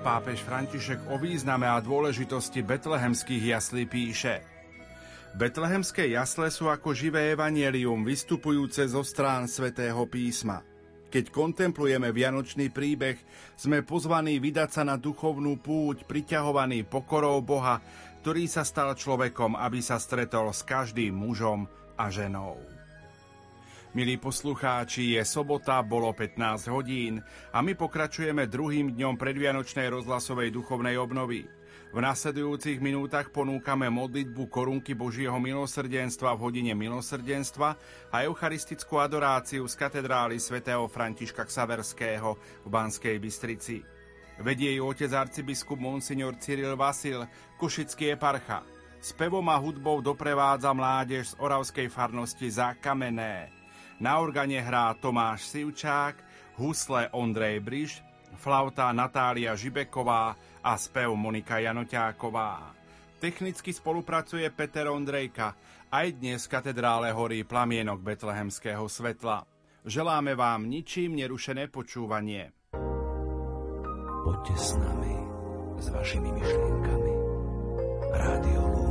Pápež František o význame a dôležitosti betlehemských jaslí píše Betlehemské jasle sú ako živé evanielium vystupujúce zo strán svätého písma. Keď kontemplujeme vianočný príbeh, sme pozvaní vydať sa na duchovnú púť, priťahovaný pokorou Boha, ktorý sa stal človekom, aby sa stretol s každým mužom a ženou. Milí poslucháči, je sobota, bolo 15 hodín a my pokračujeme druhým dňom predvianočnej rozhlasovej duchovnej obnovy. V nasledujúcich minútach ponúkame modlitbu korunky Božieho milosrdenstva v hodine milosrdenstva a eucharistickú adoráciu z katedrály svätého Františka Ksaverského v Banskej Bystrici. Vedie ju otec arcibiskup Monsignor Cyril Vasil, Košický eparcha. Spevom a hudbou doprevádza mládež z Oravskej farnosti za Kamené. Na organe hrá Tomáš Sivčák, husle Ondrej Briš, flauta Natália Žibeková a spev Monika Janoťáková. Technicky spolupracuje Peter Ondrejka. Aj dnes v katedrále horí plamienok betlehemského svetla. Želáme vám ničím nerušené počúvanie. Poďte s nami, s vašimi myšlienkami. Rádio Lumen.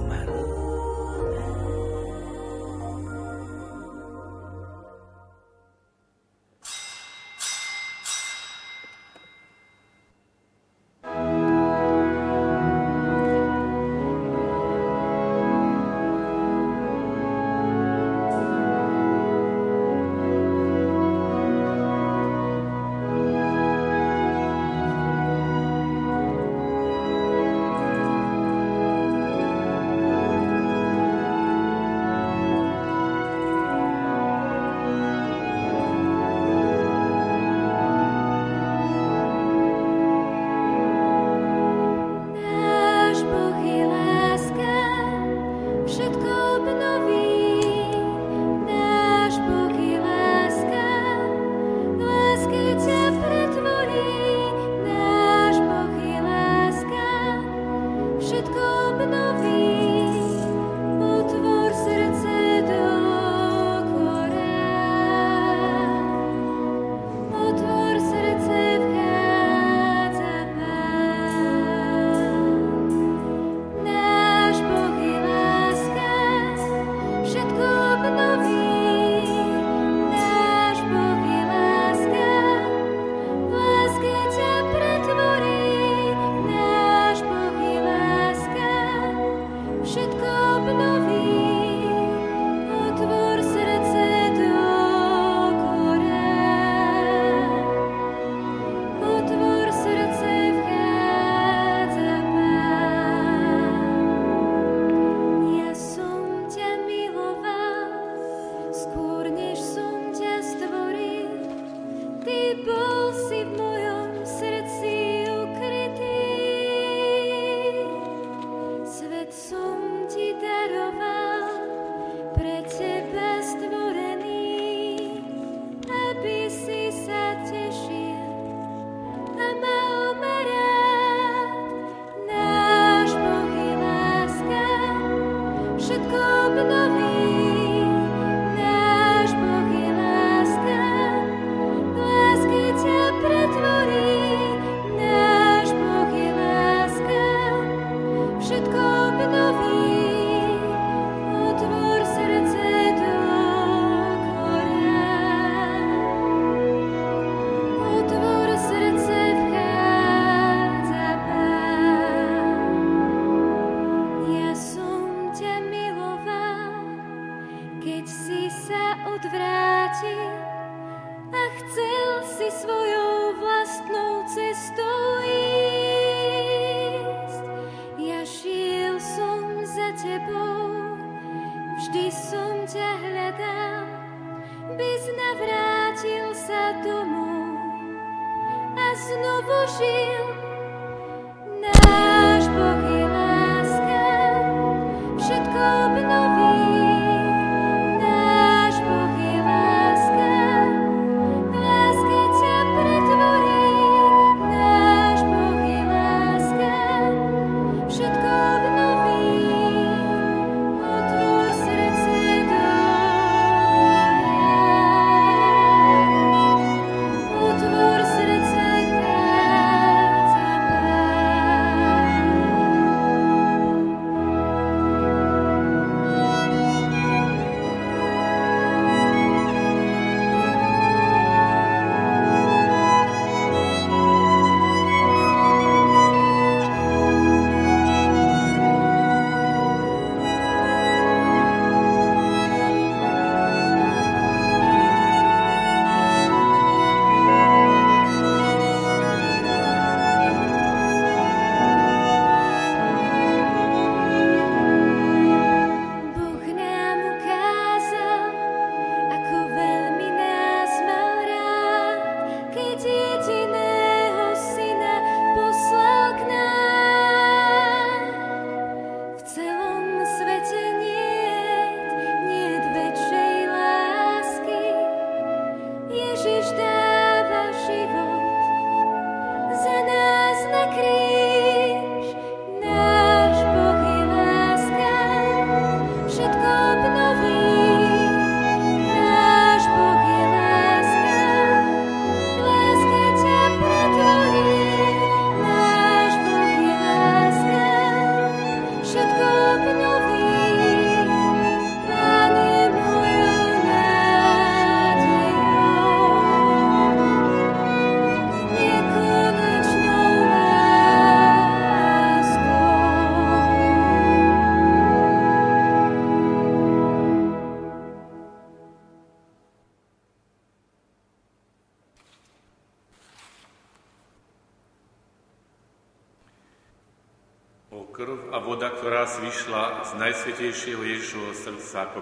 d'amour à ce nouveau jour. Nas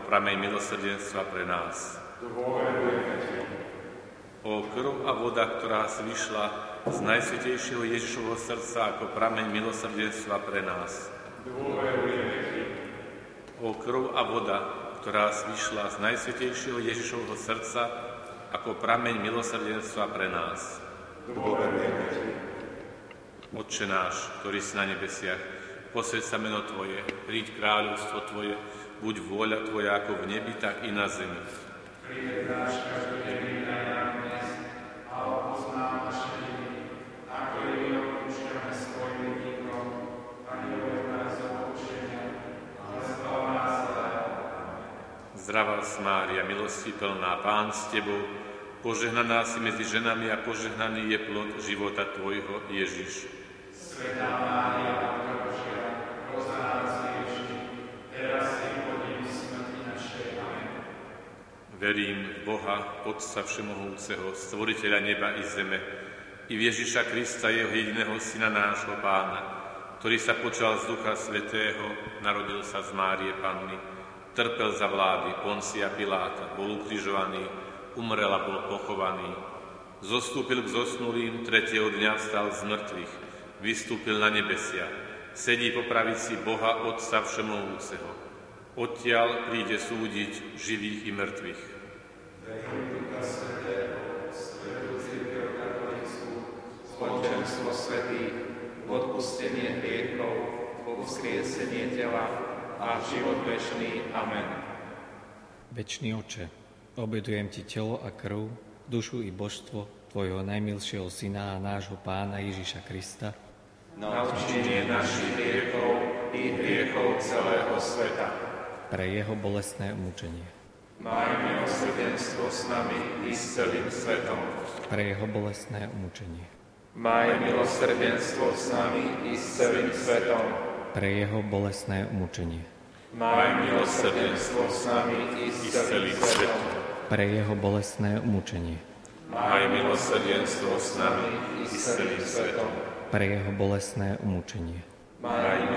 prameň milosrdenstva pre nás. O krv a voda, ktorá vyšla z Najsvetejšieho Ježišovho srdca ako prameň milosrdenstva pre nás. O krv a voda, ktorá vyšla z Najsvetejšieho Ježišovho srdca ako prameň milosrdenstva pre nás. Otče náš, ktorý si na nebesiach, posved sa meno Tvoje, príď kráľovstvo Tvoje, buď vôľa Tvoja ako v nebi, tak i na zemi. Príď náš každodenný daj nám dnes a opoznám naše viny, ako i my odpúšťame svojim vinníkom, a neuved nás do poučenia, ale zbav nás zlého. Zdravá Mária, milosti plná, Pán s Tebou, požehnaná si medzi ženami a požehnaný je plod života Tvojho, Ježiš. Svetá Mária, Verím v Boha, Otca Všemohúceho, Stvoriteľa neba i zeme, i v Ježiša Krista, Jeho jediného Syna nášho Pána, ktorý sa počal z Ducha Svetého, narodil sa z Márie Panny, trpel za vlády Poncia Piláta, bol ukrižovaný, umrel a bol pochovaný. Zostúpil k zosnulým, tretieho dňa vstal z mŕtvych, vystúpil na nebesia, sedí po pravici Boha Otca Všemohúceho, Odtiaľ príde súdiť živých i mŕtvych. spoločenstvo svetých, odpustenie hriechov, vzkriesenie tela a život večný. Amen. Večný oče, obedujem Ti telo a krv, dušu i božstvo Tvojho najmilšieho Syna a nášho Pána Ježiša Krista, na učenie našich hriechov i hriechov celého sveta pre jeho bolestné umúčenie. Maj milosrdenstvo s nami i s celým svetom. Pre jeho bolestné umúčenie. Maj milosrdenstvo s nami i s celým svetom. Pre jeho bolestné umúčenie. Maj milosrdenstvo s nami i s celým svetom. Pre jeho bolestné umúčenie. Maj milosrdenstvo s nami i s celým svetom. Pre jeho bolestné umúčenie Maj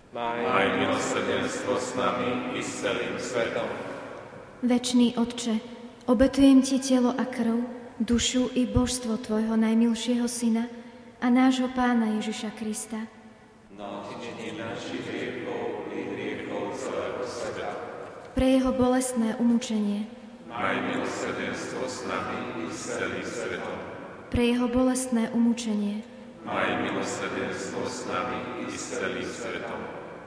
Maj milosrdenstvo s nami i s celým svetom. Večný Otče, obetujem Ti telo a krv, dušu i božstvo Tvojho najmilšieho Syna a nášho Pána Ježiša Krista. Na odtinenie našich hriechov i hriechov celého sveta. Pre Jeho bolestné umúčenie. Maj milosrdenstvo s nami i s celým svetom. Pre Jeho bolestné umúčenie. Maj milosrdenstvo s nami i s celým svetom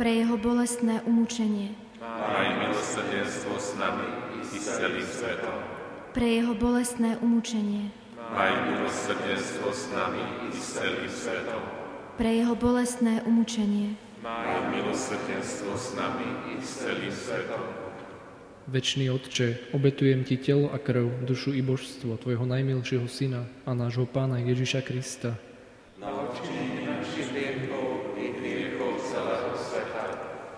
pre jeho bolestné umúčenie. Maj milosrdenstvo s nami i s celým svetom. Pre jeho bolestné umúčenie. Maj milosrdenstvo s nami i s celým svetom. Pre jeho bolestné umúčenie. Maj milosrdenstvo s nami i s celým svetom. Večný Otče, obetujem Ti telo a krv, dušu i božstvo Tvojho najmilšieho Syna a nášho Pána Ježiša Krista. Na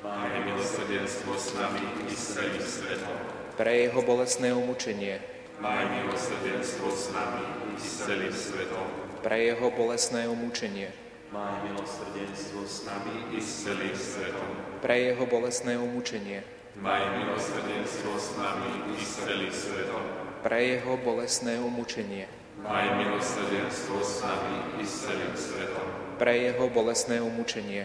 Maj milosrdenstvo s nami i s celým svetom. pre Jeho bolestné umúčenie, Maj milosrdenstvo s nami i s celým svetom. pre Jeho bolestné umúčenie, Maj milosrdenstvo s nami i s celým svetom. pre Jeho bolestné umúčenie, Maj milosrdenstvo s nami i s celým svetom. pre Jeho bolestné umúčenie, Maj milosrdenstvo s nami i s celým svetom. pre Jeho bolestné umúčenie,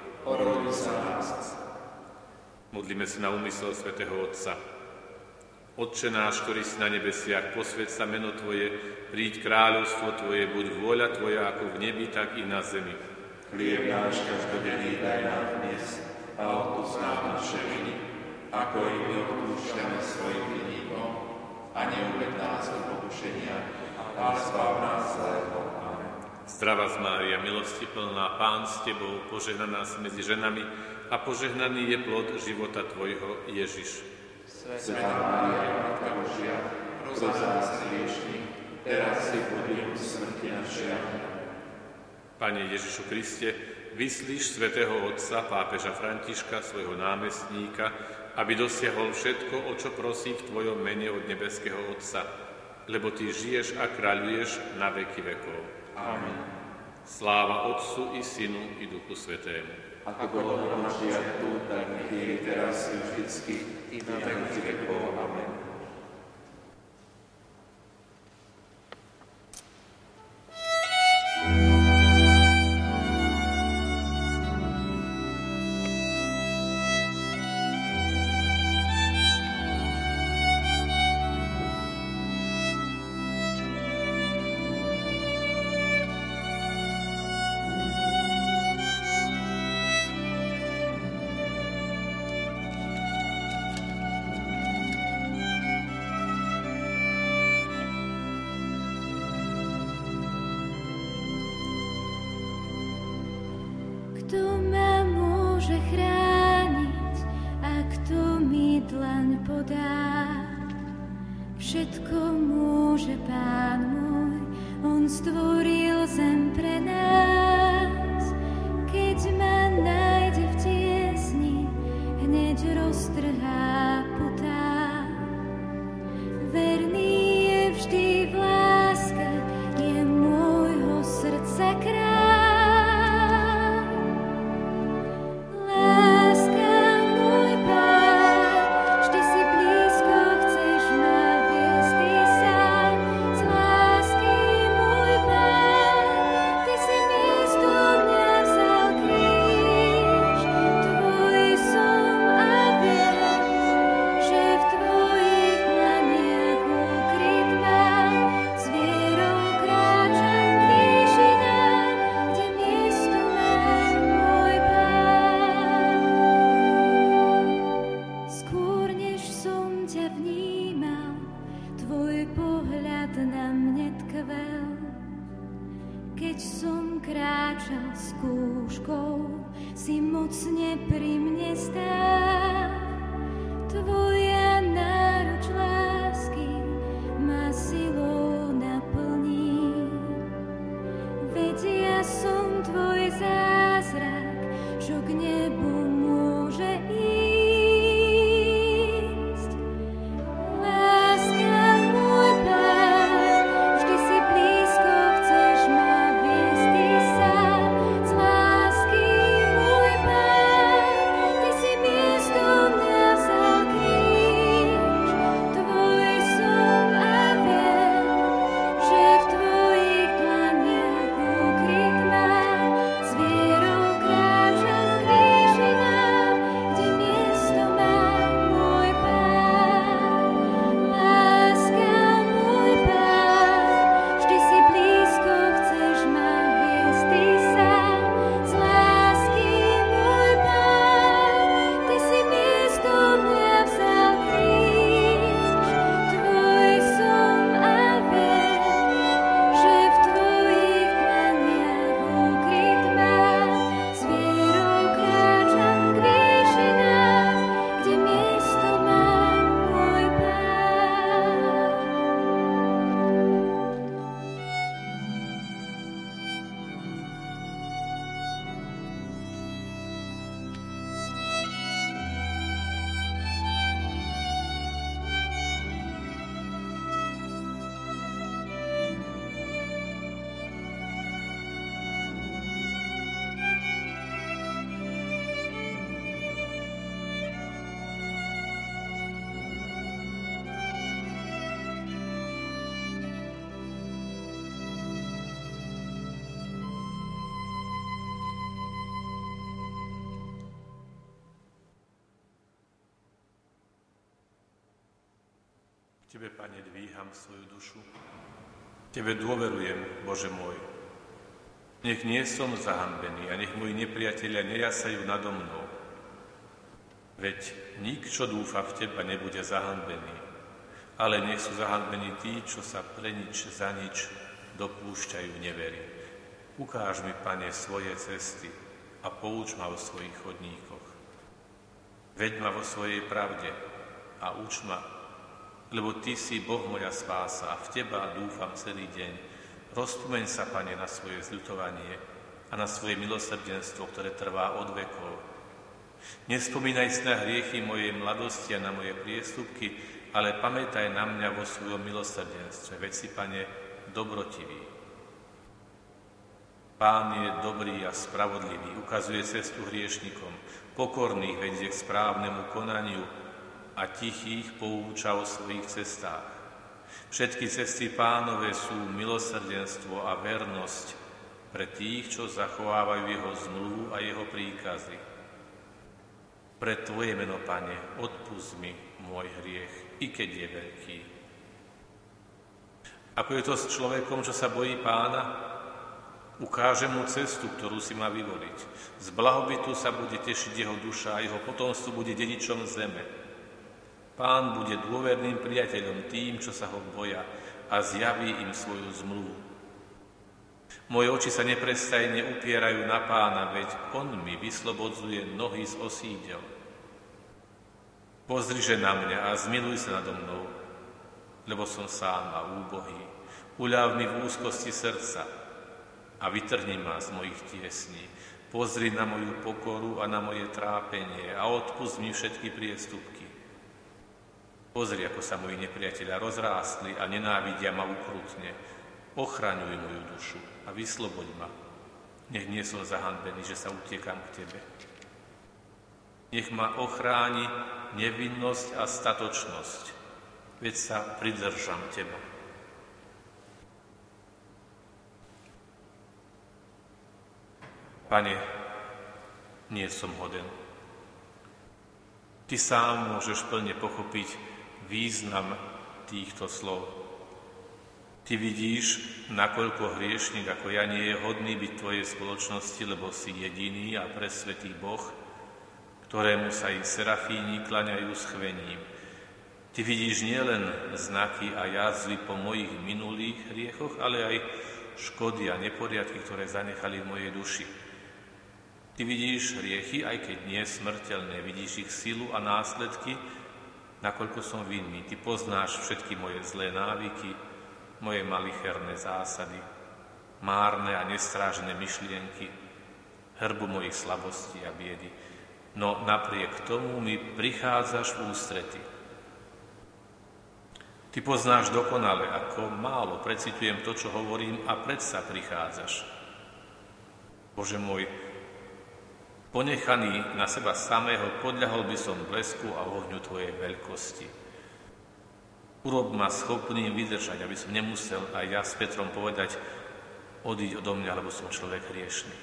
oroduj za nás. Modlíme sa na úmysel svätého Otca. Otče náš, ktorý si na nebesiach, posved sa meno Tvoje, príď kráľovstvo Tvoje, buď vôľa Tvoja ako v nebi, tak i na zemi. Chlieb náš každodenný daj nám dnes a odpúsť nám naše viny, ako i my odpúšťame svojim vinníkom. A neuved nás do pokušenia, a zbav nás zlého. Zdravá Mária, milosti plná, Pán s Tebou, požehnaná si medzi ženami a požehnaný je plod života Tvojho, Ježiš. Svetá Mária, Matka Božia, pros za nás hriešných, teraz i v hodinu smrti našej. Pane Ježišu Kriste, vyslíš svätého Otca, pápeža Františka, svojho námestníka, aby dosiahol všetko, o čo prosí v Tvojom mene od nebeského Otca, lebo Ty žiješ a kráľuješ na veky vekov. Amen. Sláva Otcu i Synu i Duchu Svetému. Ako bolo na počiatku, tak nech je teraz i vždycky, i na veky vekov. Amen. Tebe, Pane, dvíham svoju dušu. Tebe dôverujem, Bože môj. Nech nie som zahambený a nech moji nepriatelia nejasajú nado mnou. Veď nik, čo dúfa v Teba, nebude zahambený, ale nech sú zahambení tí, čo sa pre nič za nič dopúšťajú nevery. Ukáž mi, Pane, svoje cesty a pouč ma o svojich chodníkoch. Veď ma vo svojej pravde a uč ma lebo Ty si Boh moja spása a v Teba dúfam celý deň. Rozpomeň sa, Pane, na svoje zľutovanie a na svoje milosrdenstvo, ktoré trvá od vekov. Nespomínaj si na hriechy mojej mladosti a na moje priestupky, ale pamätaj na mňa vo svojom milosrdenstve. Veď si, Pane, dobrotivý. Pán je dobrý a spravodlivý, ukazuje cestu hriešnikom, pokorných vedie k správnemu konaniu, a tichých pouča o svojich cestách. Všetky cesty pánové sú milosrdenstvo a vernosť pre tých, čo zachovávajú jeho zmluvu a jeho príkazy. Pre Tvoje meno, Pane, odpust mi môj hriech, i keď je veľký. Ako je to s človekom, čo sa bojí pána? Ukáže mu cestu, ktorú si má vyvoliť. Z blahobytu sa bude tešiť jeho duša a jeho potomstvo bude dedičom zeme. Pán bude dôverným priateľom tým, čo sa ho boja a zjaví im svoju zmluvu. Moje oči sa neprestajne upierajú na pána, veď on mi vyslobodzuje nohy z osídel. Pozriže na mňa a zmiluj sa nado mnou. lebo som sám a úbohý. Uľav mi v úzkosti srdca a vytrhni ma z mojich tiesní. Pozri na moju pokoru a na moje trápenie a odpust mi všetky priestupky. Pozri, ako sa moji nepriatelia rozrástli a nenávidia ma ukrutne. Ochraňuj moju dušu a vysloboď ma. Nech nie som zahanbený, že sa utiekam k Tebe. Nech ma ochráni nevinnosť a statočnosť, veď sa pridržam Teba. Pane, nie som hoden. Ty sám môžeš plne pochopiť význam týchto slov. Ty vidíš, nakoľko hriešnik ako ja nie je hodný byť Tvojej spoločnosti, lebo si jediný a presvetý Boh, ktorému sa i serafíni klaňajú chvením. Ty vidíš nielen znaky a jazvy po mojich minulých hriechoch, ale aj škody a neporiadky, ktoré zanechali v mojej duši. Ty vidíš hriechy, aj keď nie smrteľné, vidíš ich silu a následky, nakoľko som vinný. Ty poznáš všetky moje zlé návyky, moje malicherné zásady, márne a nestrážené myšlienky, hrbu mojich slabostí a biedy no napriek tomu mi prichádzaš v ústrety. Ty poznáš dokonale, ako málo precitujem to, čo hovorím a predsa prichádzaš. Bože môj, ponechaný na seba samého, podľahol by som blesku a ohňu Tvojej veľkosti. Urob ma schopným vydržať, aby som nemusel aj ja s Petrom povedať, odiť odo mňa, lebo som človek hriešný.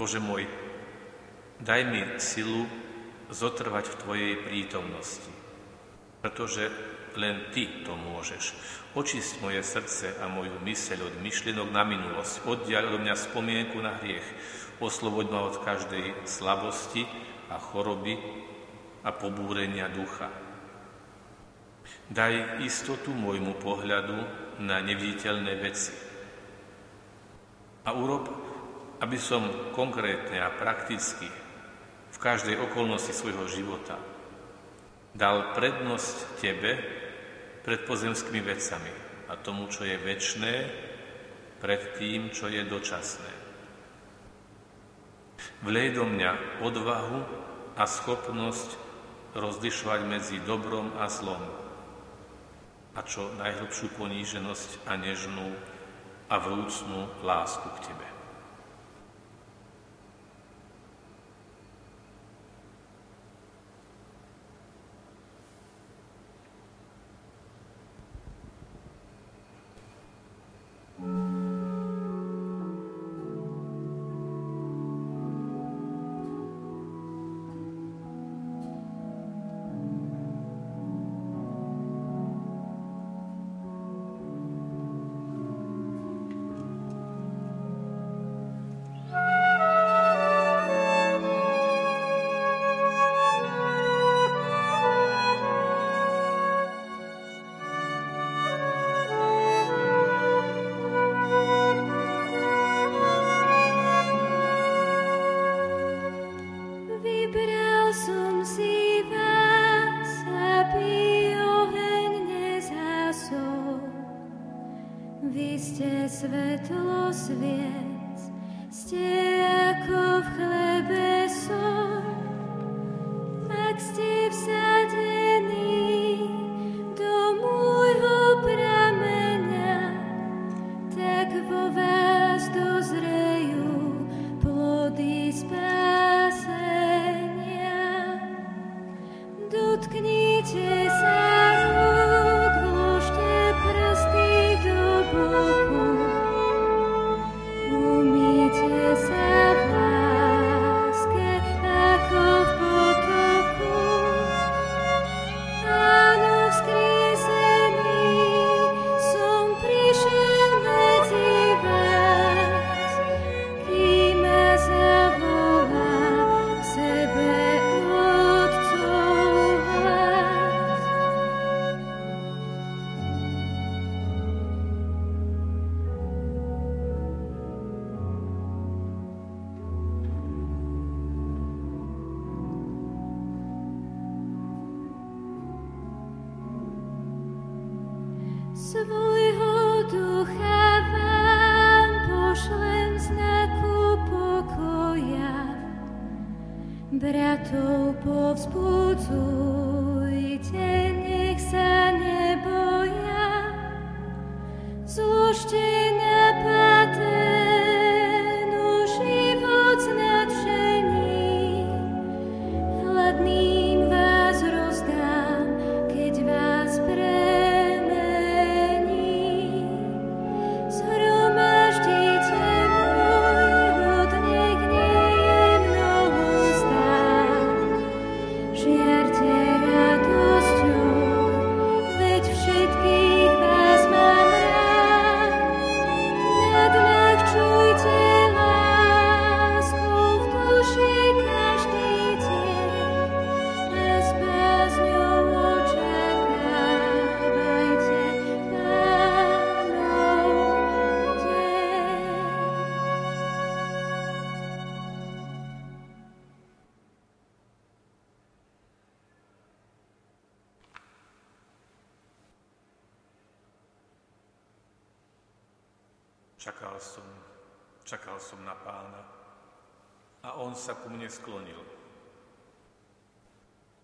Bože môj, Daj mi silu zotrvať v Tvojej prítomnosti, pretože len Ty to môžeš. Očist moje srdce a moju myseľ od myšlienok na minulosť, oddiaľ od mňa spomienku na hriech, osloboď ma od každej slabosti a choroby a pobúrenia ducha. Daj istotu môjmu pohľadu na neviditeľné veci a urob, aby som konkrétne a prakticky v každej okolnosti svojho života dal prednosť Tebe pred pozemskými vecami a tomu, čo je väčné, pred tým, čo je dočasné. Vlej do mňa odvahu a schopnosť rozlišovať medzi dobrom a zlom a čo najhlbšiu poníženosť a nežnú a vrúcnú lásku k Tebe.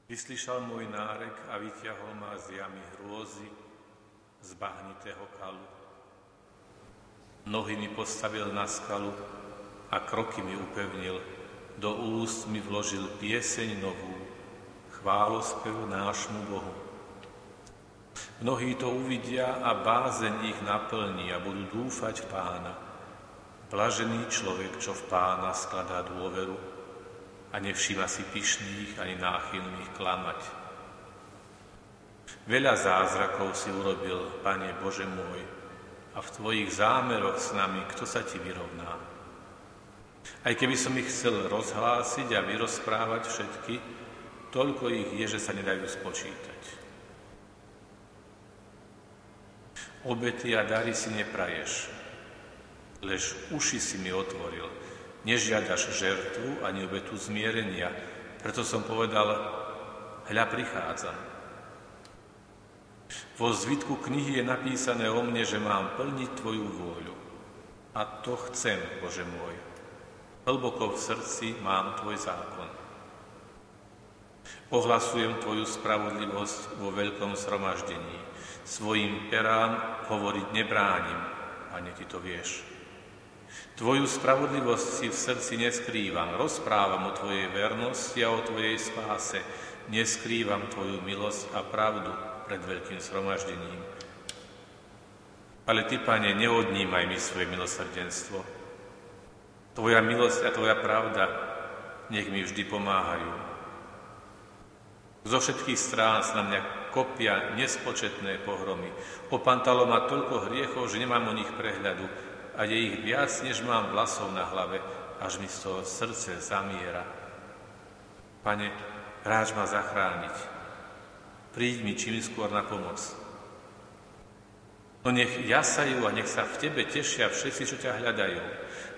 Vyslyšal môj nárek a vyťahol ma z jamy hrôzy, z bahnitého kalu. Nohy mi postavil na skalu a kroky mi upevnil, do úst mi vložil pieseň novú, chválospev nášmu Bohu. Mnohí to uvidia a bázeň ich naplní a budú dúfať Pána. Blažený človek, čo v Pána skladá dôveru, a nevšíma si pyšných ani náchylných klamať. Veľa zázrakov si urobil, Pane Bože môj, a v Tvojich zámeroch s nami, kto sa Ti vyrovná? Aj keby som ich chcel rozhlásiť a vyrozprávať všetky, toľko ich je, že sa nedajú spočítať. Obety a dary si nepraješ, lež uši si mi otvoril, Nežiadaš žertvu ani obetu zmierenia, preto som povedal, hľa prichádzam. Vo zvitku knihy je napísané o mne, že mám plniť Tvoju vôľu. A to chcem, Bože môj. Hlboko v srdci mám Tvoj zákon. Ohlasujem Tvoju spravodlivosť vo veľkom zhromaždení. Svojim perám hovoriť nebránim, Pane, Ty to vieš. Tvoju spravodlivosť si v srdci neskrývam, rozprávam o Tvojej vernosti a o Tvojej spáse, neskrývam Tvoju milosť a pravdu pred veľkým sromaždením. Ale Ty, Pane, neodnímaj mi svoje milosrdenstvo. Tvoja milosť a Tvoja pravda nech mi vždy pomáhajú. Zo všetkých strán sa na mňa kopia nespočetné pohromy. Opantalo ma toľko hriechov, že nemám o nich prehľadu a je ich viac, než mám vlasov na hlave, až mi z toho srdce zamiera. Pane, ráč ma zachrániť. Príď mi čím skôr na pomoc. No nech jasajú a nech sa v Tebe tešia všetci, čo ťa hľadajú.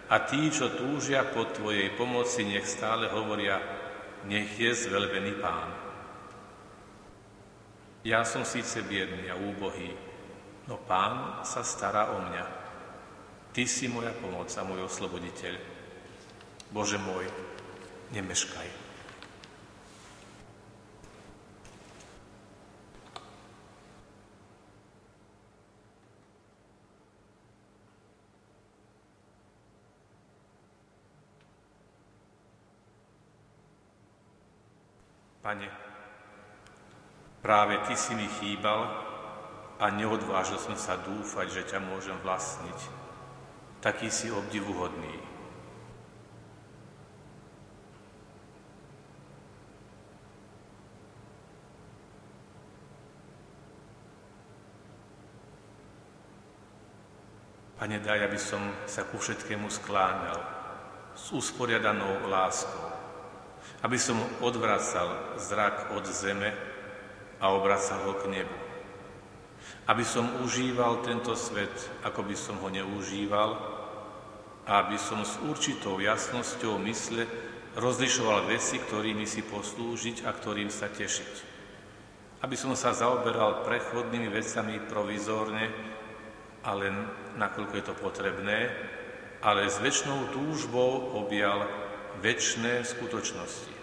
A tí, čo túžia po Tvojej pomoci, nech stále hovoria, nech je zvelbený Pán. Ja som síce biedný a úbohý, no Pán sa stará o mňa. Ty si moja pomoc a môj osloboditeľ. Bože môj, nemeškaj. Pane, práve Ty si mi chýbal a neodvážil som sa dúfať, že ťa môžem vlastniť taký si obdivuhodný. Pane, daj, aby som sa ku všetkému skláňal s usporiadanou láskou, aby som odvracal zrak od zeme a obracal ho k nebu aby som užíval tento svet, ako by som ho neužíval, a aby som s určitou jasnosťou mysle rozlišoval veci, ktorými si poslúžiť a ktorým sa tešiť. aby som sa zaoberal prechodnými vecami provizórne a len nakoľko je to potrebné, ale s väčšnou túžbou objal väčšné skutočnosti.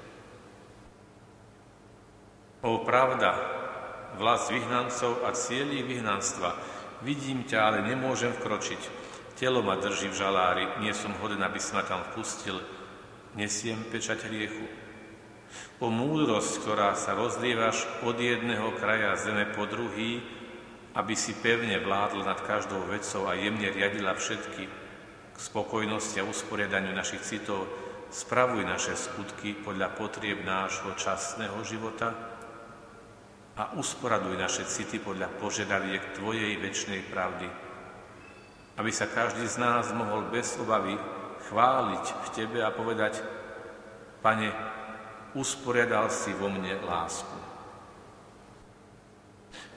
O pravda, vlast vyhnancov a cieľi vyhnanstva, vidím ťa, ale nemôžem vkročiť. Telo ma drží v žalári, nie som hoden, aby si ma tam vpustil, nesiem pečať hriechu. O múdrosť, ktorá sa rozlievaš od jedného kraja zeme po druhý, aby si pevne vládla nad každou vecou a jemne riadila všetky. K spokojnosti a usporiadaniu našich citov, spravuj naše skutky podľa potrieb nášho časného života a usporaduj naše city podľa požiadaviek Tvojej väčšnej pravdy, aby sa každý z nás mohol bez obavy chváliť v Tebe a povedať, Pane, usporiadal si vo mne lásku.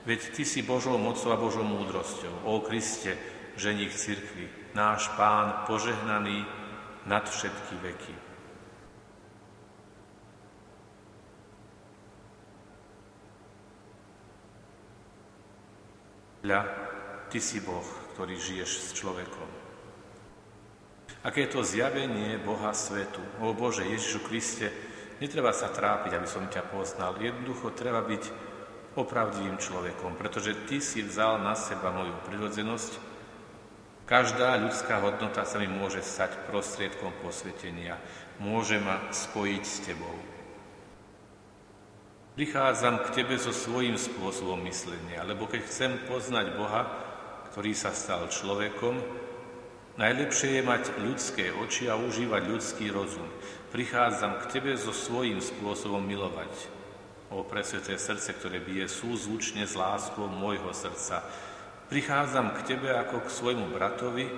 Veď Ty si Božou mocou a Božou múdrosťou, o Kriste, ženich cirkvi, náš Pán požehnaný nad všetky veky. Hľa, Ty si Boh, ktorý žiješ s človekom. Aké to zjavenie Boha svetu. O Bože, Ježišu Kriste, netreba sa trápiť, aby som ťa poznal. Jednoducho treba byť opravdivým človekom, pretože Ty si vzal na seba moju prirodzenosť. Každá ľudská hodnota sa mi môže stať prostriedkom posvetenia. Môže ma spojiť s Tebou. Prichádzam k Tebe so svojím spôsobom myslenia, lebo keď chcem poznať Boha, ktorý sa stal človekom, Najlepšie je mať ľudské oči a užívať ľudský rozum. Prichádzam k Tebe so svojím spôsobom milovať. O presveté srdce, ktoré bije súzvučne s láskou môjho srdca. Prichádzam k Tebe ako k svojmu bratovi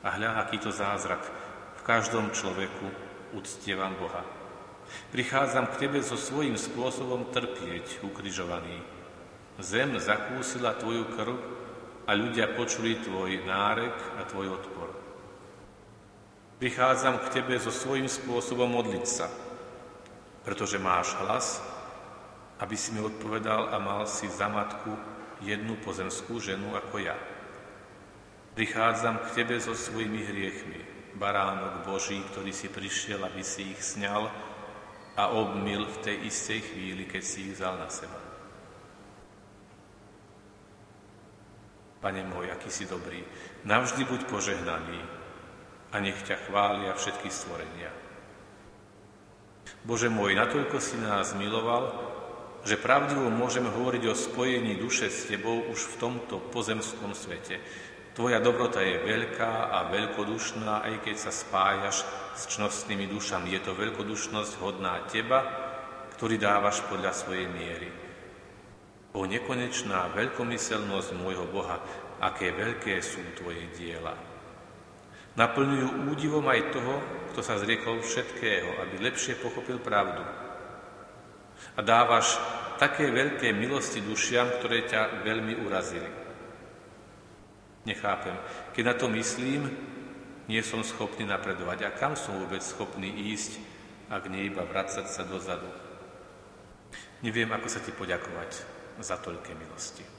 a hľa, aký to zázrak. V každom človeku uctievam Boha. Prichádzam k Tebe so svojím spôsobom trpieť, ukrižovaný. Zem zakúsila Tvoju krv, a ľudia počuli tvoj nárek a tvoj odpor. Prichádzam k tebe so svojím spôsobom modliť sa, pretože máš hlas, aby si mi odpovedal a mal si za matku jednu pozemskú ženu ako ja. Prichádzam k tebe so svojimi hriechmi, baránok Boží, ktorý si prišiel, aby si ich sňal a obmil v tej istej chvíli, keď si ich vzal na seba. Pane môj, aký si dobrý, navždy buď požehnaný a nech ťa chvália všetky stvorenia. Bože môj, natoľko si nás miloval, že pravdivo môžeme hovoriť o spojení duše s Tebou už v tomto pozemskom svete. Tvoja dobrota je veľká a veľkodušná, aj keď sa spájaš s čnostnými dušami. Je to veľkodušnosť hodná Teba, ktorý dávaš podľa svojej miery. O nekonečná veľkomyselnosť môjho Boha, aké veľké sú Tvoje diela. Naplňujú údivom aj toho, kto sa zriekol všetkého, aby lepšie pochopil pravdu. A dávaš také veľké milosti dušiam, ktoré ťa veľmi urazili. Nechápem, keď na to myslím, nie som schopný napredovať. A kam som vôbec schopný ísť, ak nie iba vracať sa dozadu? Neviem, ako sa ti poďakovať za toľké milosti.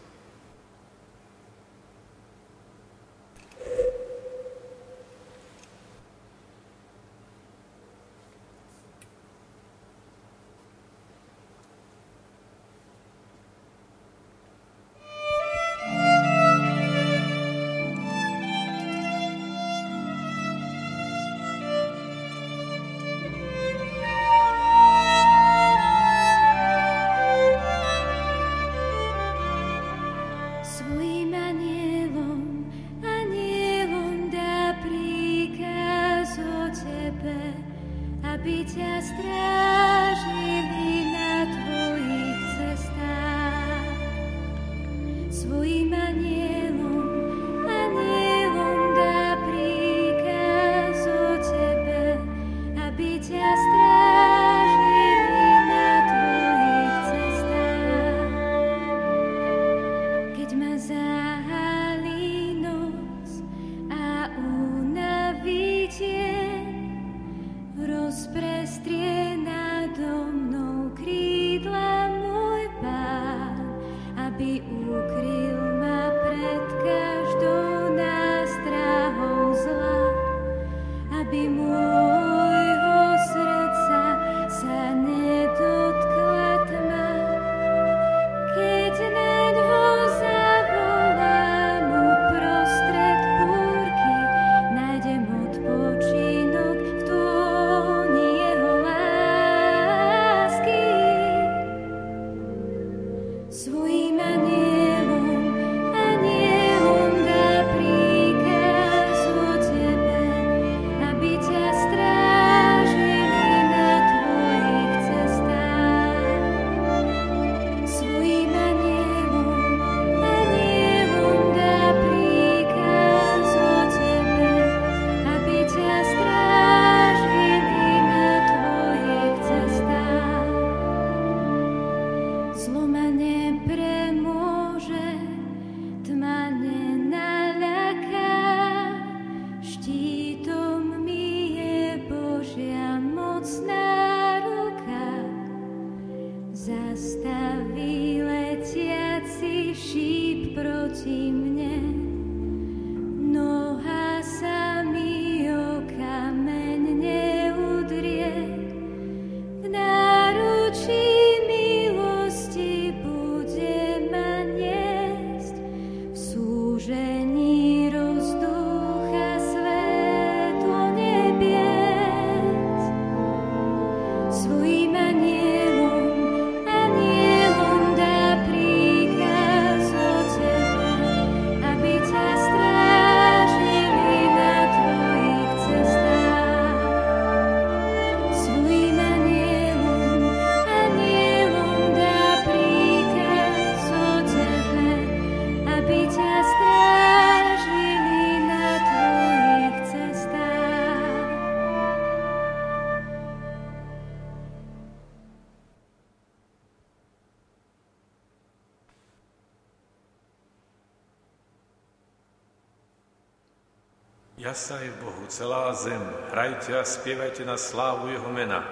Jasaj v Bohu celá zem, hrajte a spievajte na slávu Jeho mena,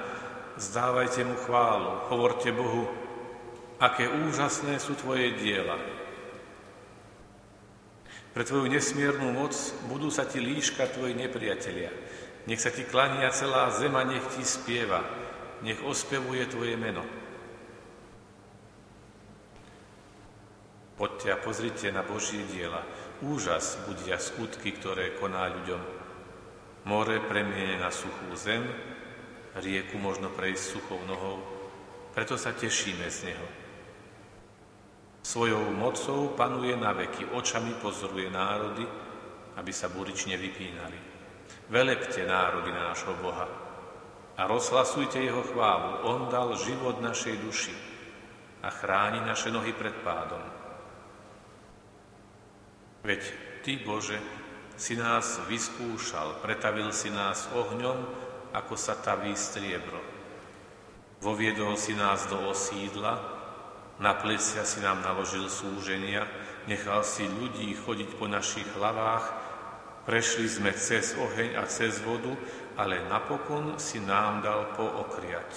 zdávajte Mu chválu, hovorte Bohu, aké úžasné sú Tvoje diela. Pre Tvoju nesmiernu moc budú sa Ti líška Tvoji nepriatelia. Nech sa Ti klania celá zema, nech Ti spieva, nech ospevuje Tvoje meno. Poďte a pozrite na Božie diela, úžas budia skutky, ktoré koná ľuďom. More premiene na suchú zem, rieku možno prejsť suchou nohou, preto sa tešíme z neho. Svojou mocou panuje na veky, očami pozoruje národy, aby sa burične vypínali. Velepte národy nášho Boha a rozhlasujte jeho chválu. On dal život našej duši a chráni naše nohy pred pádom. Veď Ty, Bože, si nás vyskúšal, pretavil si nás ohňom, ako sa taví striebro. Voviedol si nás do osídla, na plesia si nám naložil súženia, nechal si ľudí chodiť po našich hlavách, prešli sme cez oheň a cez vodu, ale napokon si nám dal pookriať.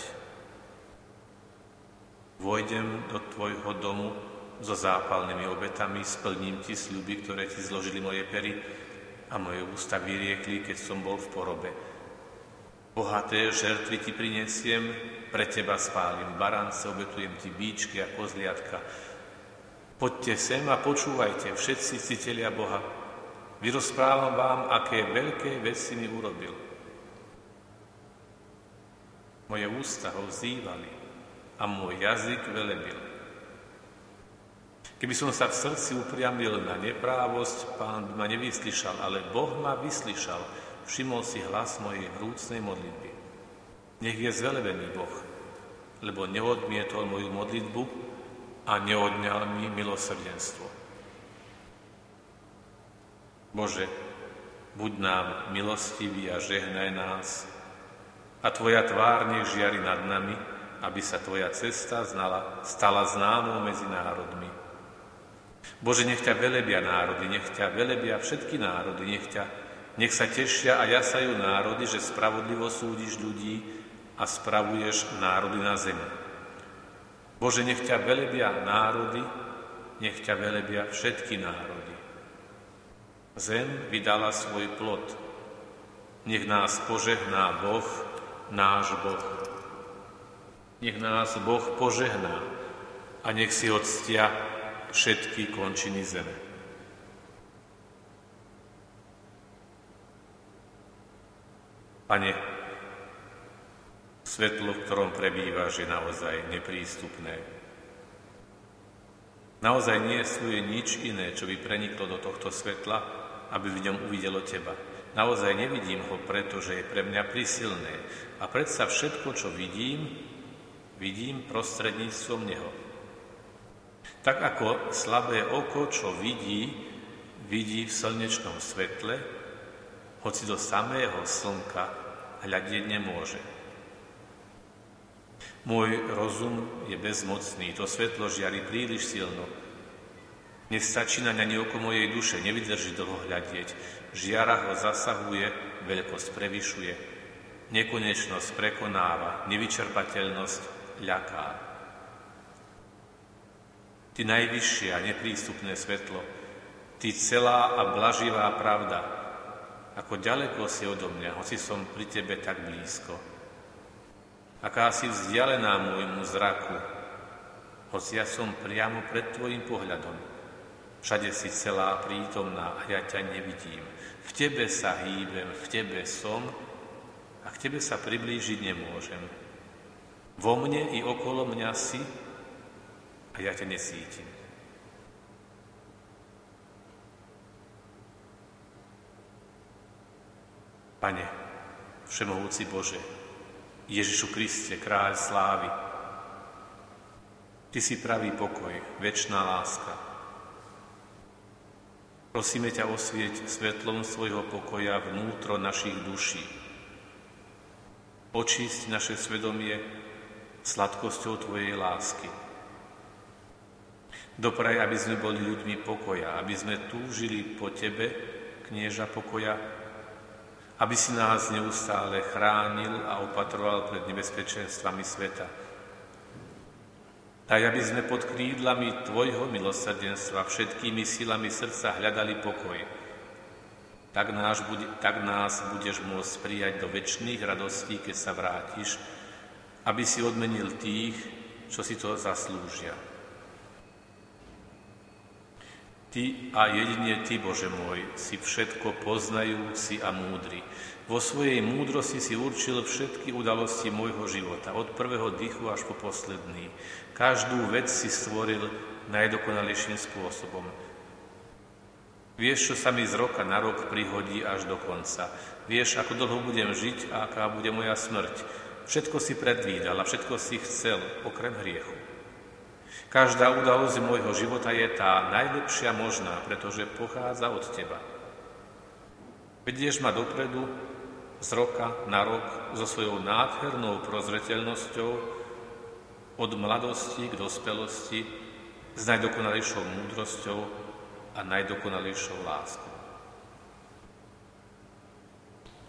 Vojdem do Tvojho domu, so zápalnými obetami, splním ti sľuby, ktoré ti zložili moje pery a moje ústa vyriekli, keď som bol v porobe. Bohaté žertvy ti prinesiem, pre teba spálim barance, obetujem ti bíčky a kozliatka. Poďte sem a počúvajte, všetci citelia Boha. Vyrozprávam vám, aké veľké veci mi urobil. Moje ústa ho vzývali a môj jazyk velebil. Keby som sa v srdci upriamil na neprávosť, pán by ma nevyslyšal, ale Boh ma vyslyšal, všimol si hlas mojej vrúcnej modlitby. Nech je zvelebený Boh, lebo neodmietol moju modlitbu a neodňal mi milosrdenstvo. Bože, buď nám milostivý a žehnaj nás a Tvoja tvár nech žiari nad nami, aby sa Tvoja cesta znala, stala známou medzi národmi Bože, nech ťa velebia národy, nech ťa velebia všetky národy, nech, ťa, nech sa tešia a jasajú národy, že spravodlivo súdiš ľudí a spravuješ národy na zemi. Bože, nech ťa velebia národy, nech ťa velebia všetky národy. Zem vydala svoj plod. Nech nás požehná Boh, náš Boh. Nech nás Boh požehná a nech si odstia všetky končiny zeme. Pane, svetlo, v ktorom prebývaš, je naozaj neprístupné. Naozaj nie je nič iné, čo by preniklo do tohto svetla, aby v ňom uvidelo Teba. Naozaj nevidím ho, pretože je pre mňa prísilné. A predsa všetko, čo vidím, vidím prostredníctvom Neho. Tak ako slabé oko, čo vidí, vidí v slnečnom svetle, hoci do samého slnka hľadieť nemôže. Môj rozum je bezmocný, to svetlo žiari príliš silno. Nestačí na ňa oko mojej duše, nevydrží dlho hľadieť. Žiara ho zasahuje, veľkosť prevyšuje. Nekonečnosť prekonáva, nevyčerpateľnosť ľaká. Ty najvyššie a neprístupné svetlo, Ty celá a blaživá pravda, ako ďaleko si odo mňa, hoci som pri Tebe tak blízko. Aká si vzdialená môjmu zraku, hoci ja som priamo pred Tvojim pohľadom. Všade si celá prítomná a ja ťa nevidím. V tebe sa hýbem, v tebe som a k tebe sa priblížiť nemôžem. Vo mne i okolo mňa si a ja ťa nesítim. Pane, Všemohúci Bože, Ježišu Kriste, kráľ slávy, Ty si pravý pokoj, väčšiná láska. Prosíme ťa osvieť svetlom svojho pokoja vnútro našich duší. Očísť naše svedomie sladkosťou Tvojej lásky. Dopraj, aby sme boli ľuďmi pokoja, aby sme túžili po Tebe, knieža pokoja, aby si nás neustále chránil a opatroval pred nebezpečenstvami sveta. Daj, aby sme pod krídlami Tvojho milosrdenstva všetkými silami srdca hľadali pokoj. Tak, náš, tak nás budeš môcť prijať do väčšných radostí, keď sa vrátiš, aby si odmenil tých, čo si to zaslúžia. Ty a jedine Ty, Bože môj, si všetko poznajúci a múdry. Vo svojej múdrosti si určil všetky udalosti môjho života, od prvého dychu až po posledný. Každú vec si stvoril najdokonalejším spôsobom. Vieš, čo sa mi z roka na rok prihodí až do konca. Vieš, ako dlho budem žiť a aká bude moja smrť. Všetko si predvídal a všetko si chcel, okrem hriechu. Každá udalosť môjho života je tá najlepšia možná, pretože pochádza od Teba. Vedieš ma dopredu, z roka na rok, so svojou nádhernou prozreteľnosťou, od mladosti k dospelosti, s najdokonalejšou múdrosťou a najdokonalejšou láskou.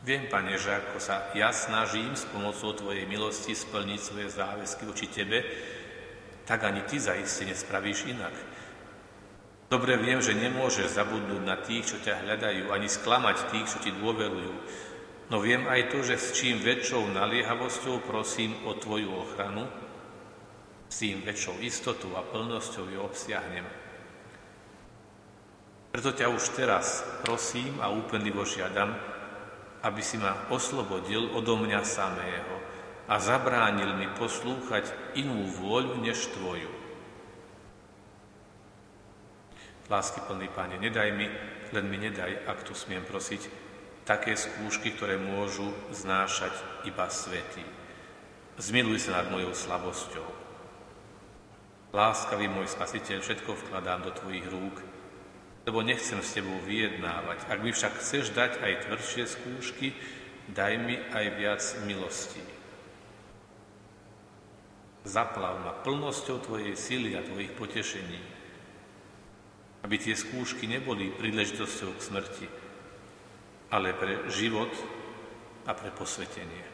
Viem, Pane, že ako sa ja snažím s pomocou Tvojej milosti splniť svoje záväzky voči Tebe, tak ani ty zaiste nespravíš inak. Dobre viem, že nemôžeš zabudnúť na tých, čo ťa hľadajú, ani sklamať tých, čo ti dôverujú. No viem aj to, že s čím väčšou naliehavosťou prosím o Tvoju ochranu, s tým väčšou istotou a plnosťou ju obsiahnem. Preto ťa už teraz prosím a úpenlivo žiadam, aby si ma oslobodil odo mňa samého, a zabránil mi poslúchať inú vôľu než Tvoju. Lásky plný Pane, nedaj mi, len mi nedaj, ak tu smiem prosiť, také skúšky, ktoré môžu znášať iba svety. Zmiluj sa nad mojou slabosťou. Láskavý môj spasiteľ, všetko vkladám do Tvojich rúk, lebo nechcem s Tebou vyjednávať. Ak mi však chceš dať aj tvrdšie skúšky, daj mi aj viac milostí. Zaplav ma plnosťou Tvojej sily a Tvojich potešení, aby tie skúšky neboli príležitosťou k smrti, ale pre život a pre posvetenie.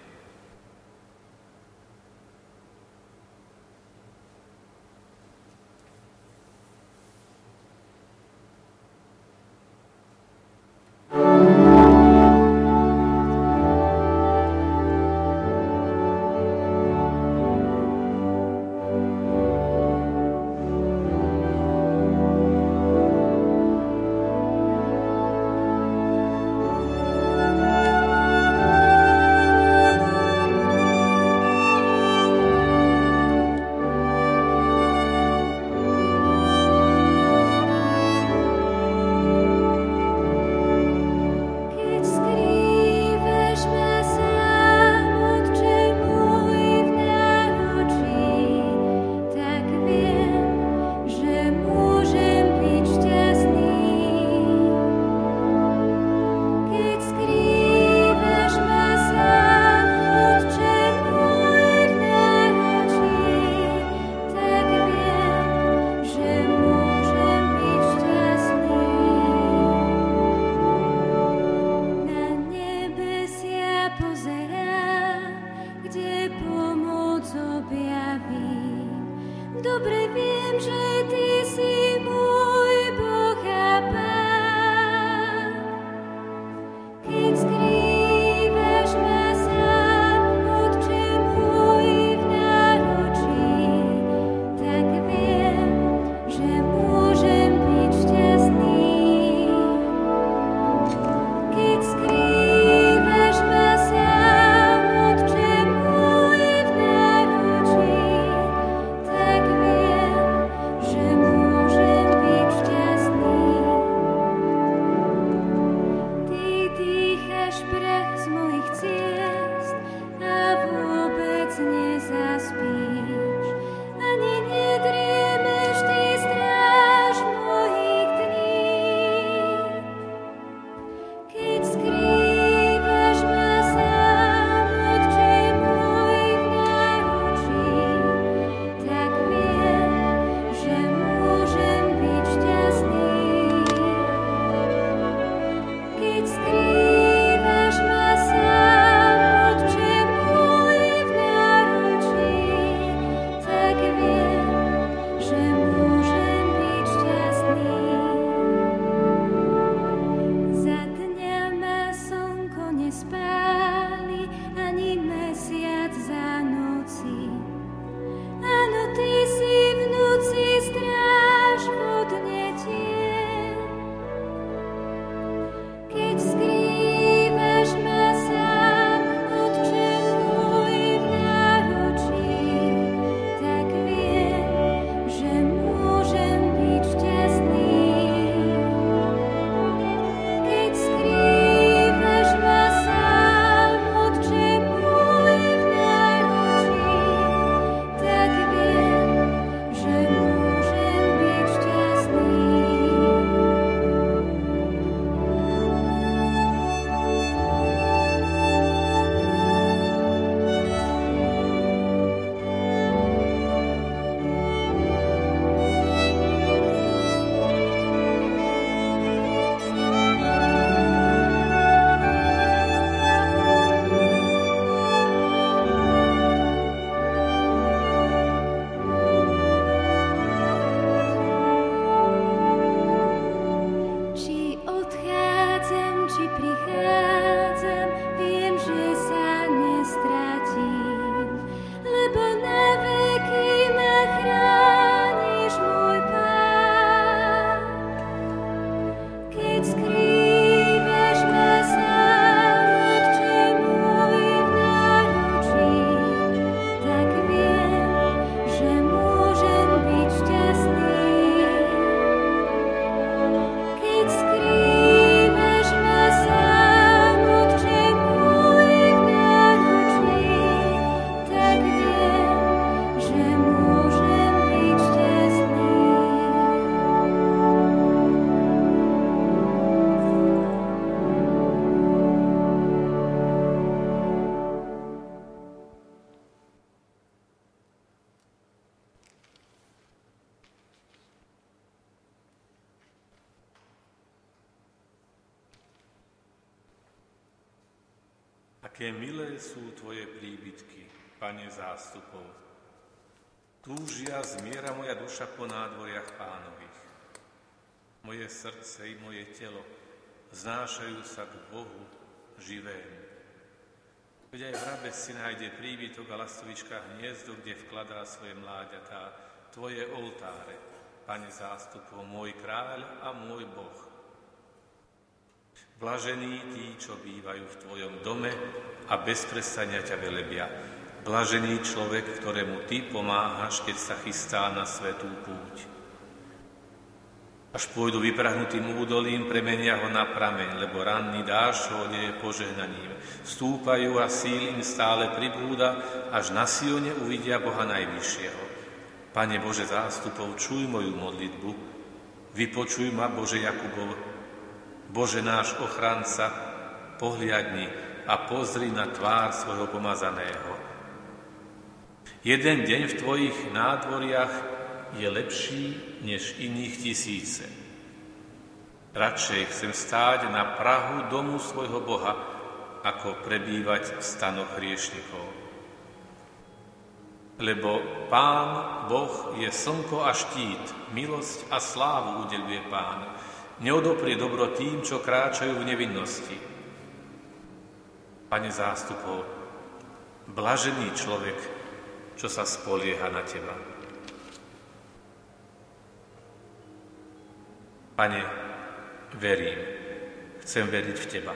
Pane zástupov. Túžia zmiera moja duša po nádvoriach pánových. Moje srdce i moje telo znášajú sa k Bohu živému. Veď aj v rabe si nájde príbytok a lastovička hniezdo, kde vkladá svoje mláďatá, Tvoje oltáre, Pane zástupov, môj kráľ a môj Boh. Blažení tí, čo bývajú v Tvojom dome a bez prestania ťa velebia. Blažený človek, ktorému Ty pomáhaš, keď sa chystá na svetú púť. Až pôjdu vyprahnutým údolím, premenia ho na prameň, lebo ranný dáš ho je požehnaním. Stúpajú a síl im stále pribúda, až na Sione uvidia Boha Najvyššieho. Pane Bože zástupov, čuj moju modlitbu, vypočuj ma, Bože Jakubov, Bože náš ochranca, pohliadni a pozri na tvár svojho pomazaného. Jeden deň v Tvojich nádvoriach je lepší než iných tisíce. Radšej chcem stáť na Prahu domu svojho Boha, ako prebývať v stanoch hriešnikov. Lebo Pán Boh je slnko a štít, milosť a slávu udeluje Pán neodoprie dobro tým, čo kráčajú v nevinnosti. Pane zástupov, blažený človek, čo sa spolieha na Teba. Pane, verím, chcem veriť v Teba.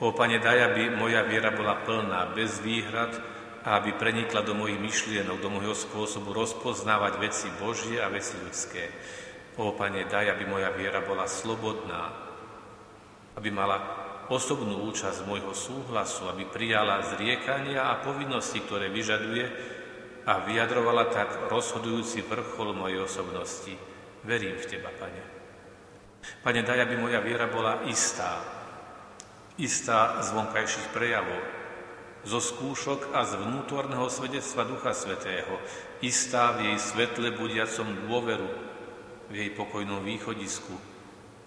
O Pane, daj, aby moja viera bola plná, bez výhrad a aby prenikla do mojich myšlienok, do môjho spôsobu rozpoznávať veci Božie a veci ľudské. O Pane, daj, aby moja viera bola slobodná, aby mala osobnú účasť môjho súhlasu, aby prijala zriekania a povinnosti, ktoré vyžaduje a vyjadrovala tak rozhodujúci vrchol mojej osobnosti. Verím v Teba, Pane. Pane, daj, aby moja viera bola istá, istá z vonkajších prejavov, zo skúšok a z vnútorného svedectva Ducha Svetého, istá v jej svetle budiacom dôveru, v jej pokojnom východisku,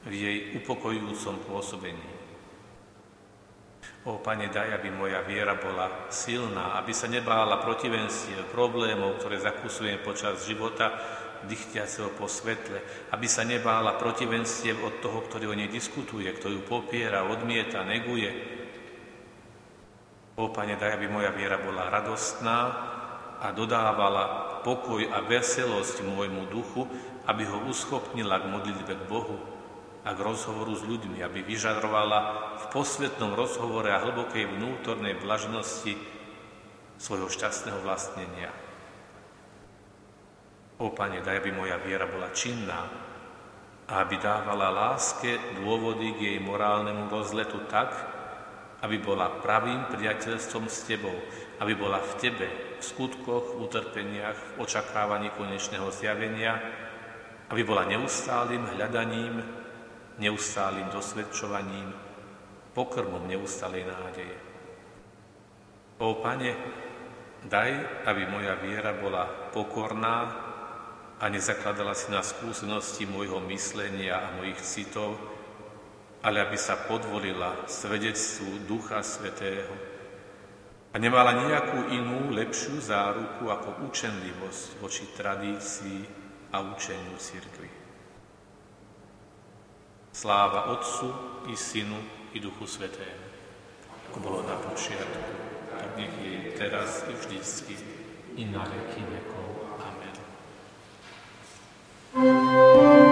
v jej upokojujúcom pôsobení. O Pane, daj, aby moja viera bola silná, aby sa nebála protivenstiev, problémov, ktoré zakúsujem počas života, dychtiaceho po svetle, aby sa nebála protivenstiev od toho, ktorý o nej diskutuje, ktorú popiera, odmieta, neguje. O Pane, daj, aby moja viera bola radostná a dodávala pokoj a veselosť môjmu duchu, aby ho uschopnila k modlitbe k Bohu a k rozhovoru s ľuďmi, aby vyžadrovala v posvetnom rozhovore a hlbokej vnútornej blažnosti svojho šťastného vlastnenia. O Pane, daj, aby moja viera bola činná a aby dávala láske dôvody k jej morálnemu rozletu tak, aby bola pravým priateľstvom s Tebou, aby bola v Tebe, v skutkoch, v utrpeniach, v očakávaní konečného zjavenia, aby bola neustálým hľadaním, neustálým dosvedčovaním, pokrmom neustálej nádeje. O Pane, daj, aby moja viera bola pokorná a nezakladala si na skúsenosti môjho myslenia a mojich citov, ale aby sa podvolila svedectvu Ducha Svetého a nemala nejakú inú, lepšiu záruku ako učenlivosť voči tradícii a učeniu církvy. Sláva Otcu i Synu i Duchu Svetému. Ako bolo na počiatku, tak nech je teraz i vždycky i na veky vekov. Amen. neba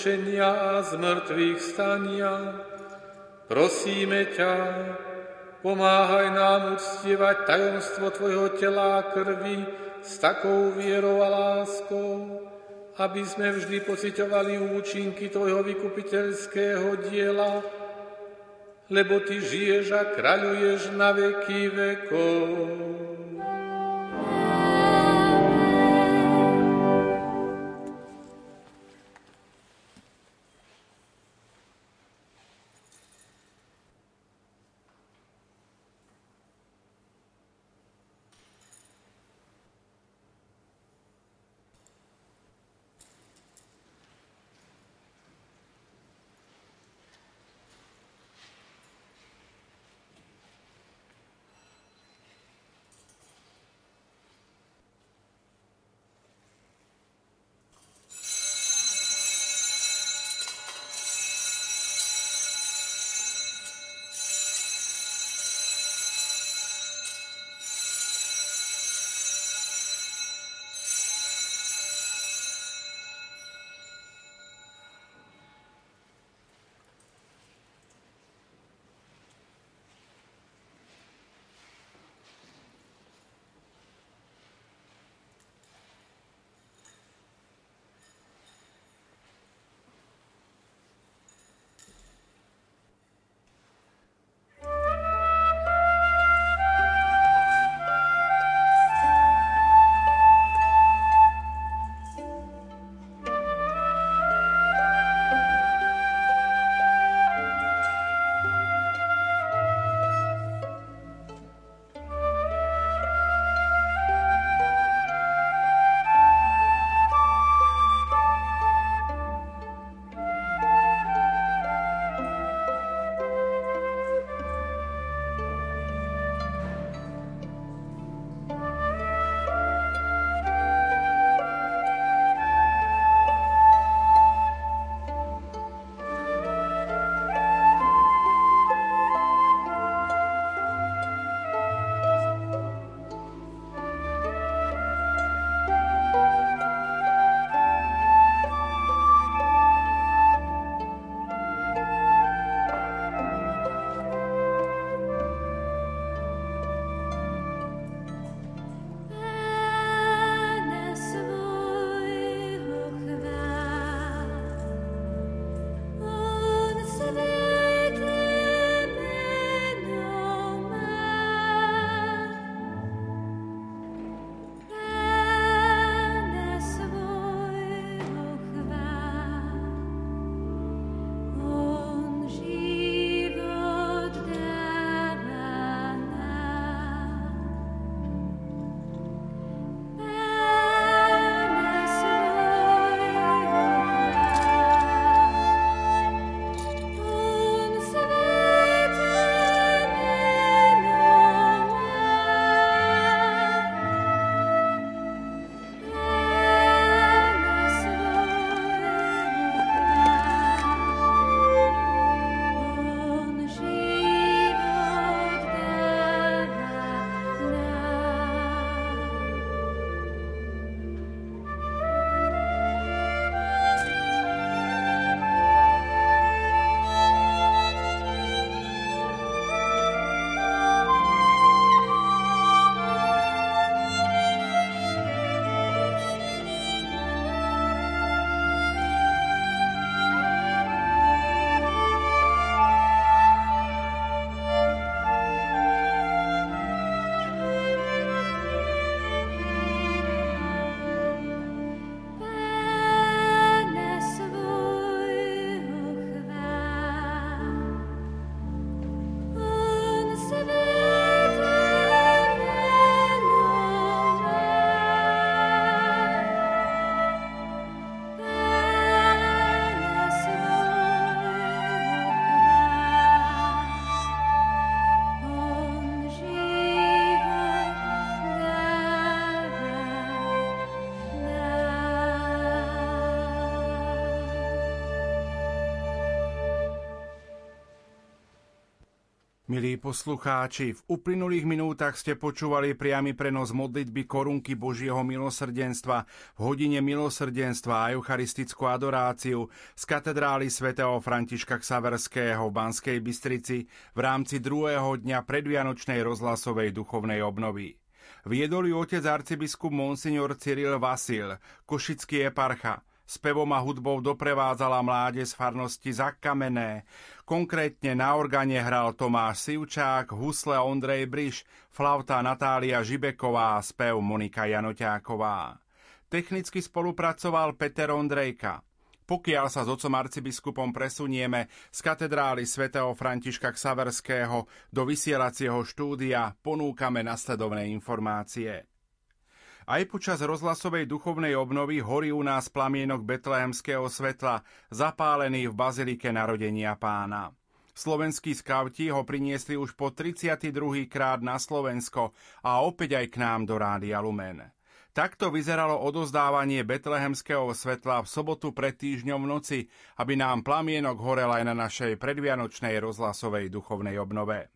umúčenia a zmrtvých stania. Prosíme ťa, pomáhaj nám uctievať tajomstvo Tvojho tela a krvi, s takou vierou a láskou, aby sme vždy pocitovali účinky Tvojho vykupiteľského diela, lebo Ty žiješ a kráľuješ na veky vekov. Milí poslucháči, v uplynulých minútach ste počúvali priamy prenos modlitby korunky Božieho milosrdenstva v hodine milosrdenstva a eucharistickú adoráciu z katedrály svätého Františka Ksaverského v Banskej Bystrici v rámci druhého dňa predvianočnej rozhlasovej duchovnej obnovy. Viedol ju otec arcibiskup Monsignor Cyril Vasil, košický eparcha, Spevom a hudbou doprevádzala mláde z farnosti Zakamené. Konkrétne na organe hral Tomáš Sivčák, husle Ondrej Briš, flauta Natália Žibeková a spev Monika Janoťáková. Technicky spolupracoval Peter Ondrejka. Pokiaľ sa s otcom arcibiskupom presunieme z katedrály svätého Františka Ksaverského do vysielacieho štúdia, ponúkame nasledovné informácie. Aj počas rozhlasovej duchovnej obnovy horí u nás plamienok betlehemského svetla, zapálený v bazilike narodenia pána. Slovenskí skauti ho priniesli už po 32. krát na Slovensko a opäť aj k nám do Rádia Lumen. Takto vyzeralo odozdávanie betlehemského svetla v sobotu pred týždňom v noci, aby nám plamienok horel aj na našej predvianočnej rozhlasovej duchovnej obnove.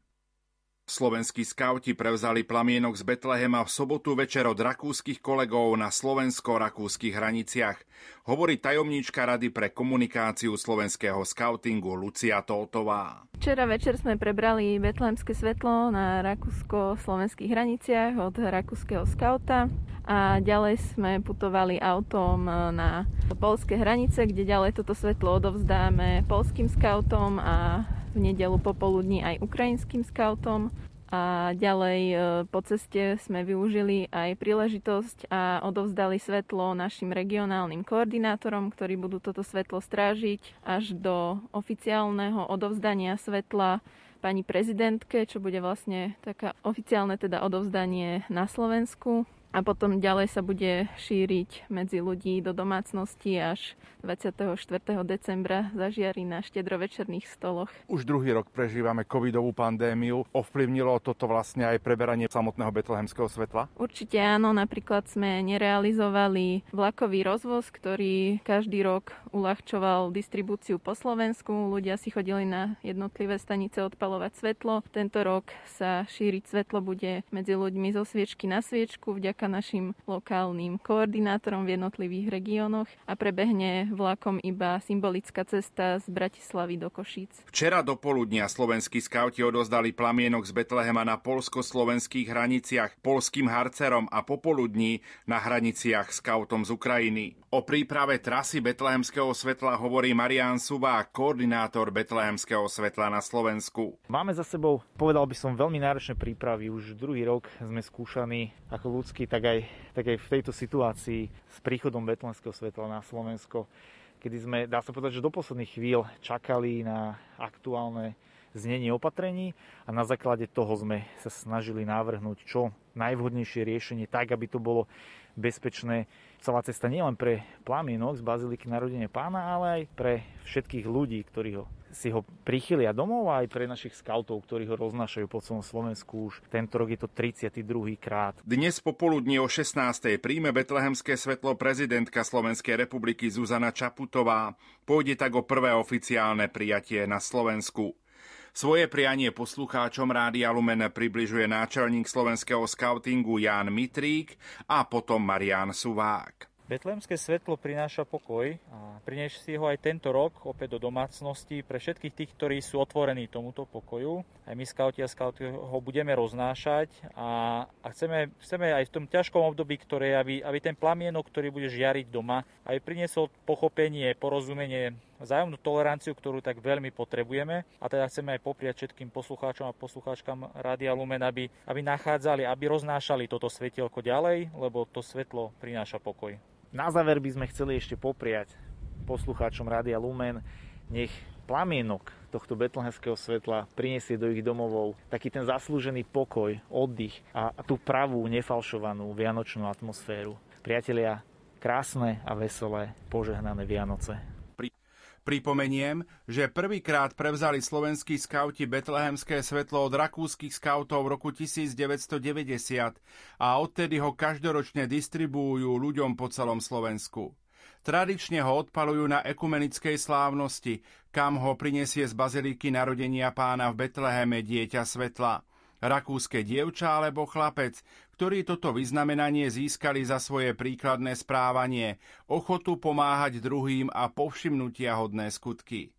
Slovenskí skauti prevzali plamienok z Betlehema v sobotu večer od rakúskych kolegov na slovensko-rakúskych hraniciach, hovorí tajomníčka Rady pre komunikáciu slovenského skautingu Lucia Toltová. Včera večer sme prebrali betlehemské svetlo na rakúsko-slovenských hraniciach od rakúskeho skauta a ďalej sme putovali autom na polské hranice, kde ďalej toto svetlo odovzdáme polským skautom a v nedelu popoludní aj ukrajinským skautom. A ďalej e, po ceste sme využili aj príležitosť a odovzdali svetlo našim regionálnym koordinátorom, ktorí budú toto svetlo strážiť až do oficiálneho odovzdania svetla pani prezidentke, čo bude vlastne taká oficiálne teda odovzdanie na Slovensku a potom ďalej sa bude šíriť medzi ľudí do domácnosti až 24. decembra zažiari na štedrovečerných stoloch. Už druhý rok prežívame covidovú pandémiu. Ovplyvnilo toto vlastne aj preberanie samotného betlehemského svetla? Určite áno. Napríklad sme nerealizovali vlakový rozvoz, ktorý každý rok uľahčoval distribúciu po Slovensku. Ľudia si chodili na jednotlivé stanice odpalovať svetlo. Tento rok sa šíriť svetlo bude medzi ľuďmi zo sviečky na sviečku vďaka vďaka našim lokálnym koordinátorom v jednotlivých regiónoch a prebehne vlakom iba symbolická cesta z Bratislavy do Košíc. Včera do poludnia slovenskí skauti odozdali plamienok z Betlehema na polsko-slovenských hraniciach polským harcerom a popoludní na hraniciach skautom z Ukrajiny. O príprave trasy betlehemského svetla hovorí Marian Subá, koordinátor betlehemského svetla na Slovensku. Máme za sebou, povedal by som, veľmi náročné prípravy. Už druhý rok sme skúšaní ako ľudský, tak aj, tak aj v tejto situácii s príchodom betlehemského svetla na Slovensko, kedy sme, dá sa povedať, že do posledných chvíľ čakali na aktuálne znenie opatrení a na základe toho sme sa snažili navrhnúť čo najvhodnejšie riešenie tak, aby to bolo bezpečné celá cesta nielen pre plamienok z Baziliky narodenia pána, ale aj pre všetkých ľudí, ktorí ho si ho prichylia domov a aj pre našich skautov, ktorí ho roznášajú po celom Slovensku už tento rok je to 32. krát. Dnes popoludní o 16. príjme betlehemské svetlo prezidentka Slovenskej republiky Zuzana Čaputová. Pôjde tak o prvé oficiálne prijatie na Slovensku. Svoje prianie poslucháčom Rádia Lumen približuje náčelník slovenského skautingu Ján Mitrík a potom Marian Suvák. Betlehemské svetlo prináša pokoj a priniesie ho aj tento rok opäť do domácnosti pre všetkých tých, ktorí sú otvorení tomuto pokoju. Aj my skauti a skauty ho budeme roznášať a, a chceme, chceme aj v tom ťažkom období, ktoré, aby, aby ten plamienok, ktorý bude žiariť doma, aj priniesol pochopenie, porozumenie, vzájomnú toleranciu, ktorú tak veľmi potrebujeme. A teda chceme aj popriať všetkým poslucháčom a poslucháčkam Rádia Lumen, aby, aby nachádzali, aby roznášali toto svetielko ďalej, lebo to svetlo prináša pokoj. Na záver by sme chceli ešte popriať poslucháčom Rádia Lumen, nech plamienok tohto betlehemského svetla priniesie do ich domovov taký ten zaslúžený pokoj, oddych a tú pravú, nefalšovanú vianočnú atmosféru. Priatelia, krásne a veselé, požehnané Vianoce. Pripomeniem, že prvýkrát prevzali slovenskí skauti betlehemské svetlo od rakúskych skautov v roku 1990 a odtedy ho každoročne distribuujú ľuďom po celom Slovensku. Tradične ho odpalujú na ekumenickej slávnosti, kam ho prinesie z baziliky narodenia pána v Betleheme dieťa svetla. Rakúske dievča alebo chlapec, ktorí toto vyznamenanie získali za svoje príkladné správanie, ochotu pomáhať druhým a povšimnutia hodné skutky.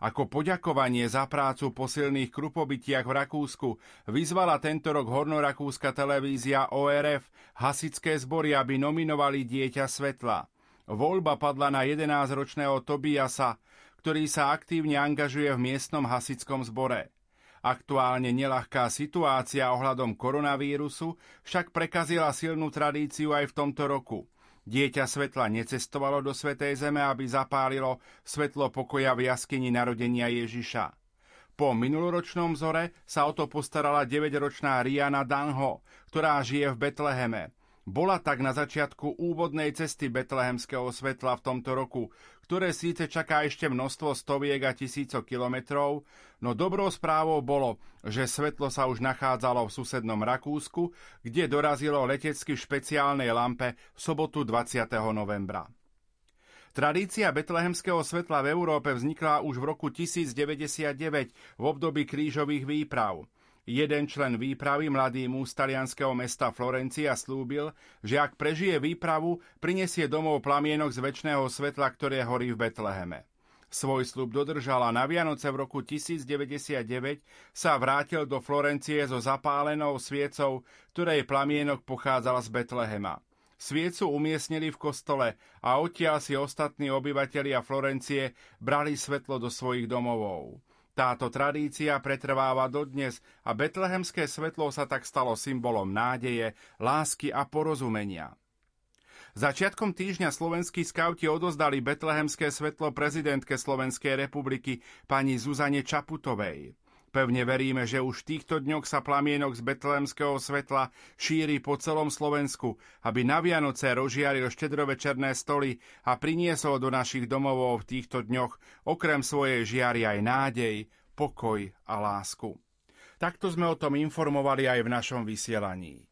Ako poďakovanie za prácu po silných krupobytiach v Rakúsku vyzvala tento rok hornorakúska televízia ORF hasické zbory, aby nominovali dieťa svetla. Voľba padla na 11-ročného Tobiasa, ktorý sa aktívne angažuje v miestnom hasickom zbore. Aktuálne nelahká situácia ohľadom koronavírusu však prekazila silnú tradíciu aj v tomto roku. Dieťa svetla necestovalo do Svetej Zeme, aby zapálilo svetlo pokoja v jaskyni narodenia Ježiša. Po minuloročnom vzore sa o to postarala 9-ročná Riana Danho, ktorá žije v Betleheme. Bola tak na začiatku úvodnej cesty betlehemského svetla v tomto roku, ktoré síce čaká ešte množstvo stoviek a tisícok kilometrov, no dobrou správou bolo, že svetlo sa už nachádzalo v susednom Rakúsku, kde dorazilo letecky v špeciálnej lampe v sobotu 20. novembra. Tradícia betlehemského svetla v Európe vznikla už v roku 1099 v období krížových výprav. Jeden člen výpravy, mladý muž z talianského mesta Florencia, slúbil, že ak prežije výpravu, prinesie domov plamienok z väčšného svetla, ktoré horí v Betleheme. Svoj slub dodržal a na Vianoce v roku 1099 sa vrátil do Florencie so zapálenou sviecou, ktorej plamienok pochádzal z Betlehema. Sviecu umiestnili v kostole a odtiaľ si ostatní obyvatelia Florencie brali svetlo do svojich domovov. Táto tradícia pretrváva dodnes a betlehemské svetlo sa tak stalo symbolom nádeje, lásky a porozumenia. Začiatkom týždňa slovenskí skauti odozdali betlehemské svetlo prezidentke Slovenskej republiky pani Zuzane Čaputovej. Pevne veríme, že už v týchto dňoch sa plamienok z betlémskeho svetla šíri po celom Slovensku, aby na Vianoce rozžiaril štedrovečerné stoly a priniesol do našich domovov v týchto dňoch okrem svojej žiary aj nádej, pokoj a lásku. Takto sme o tom informovali aj v našom vysielaní.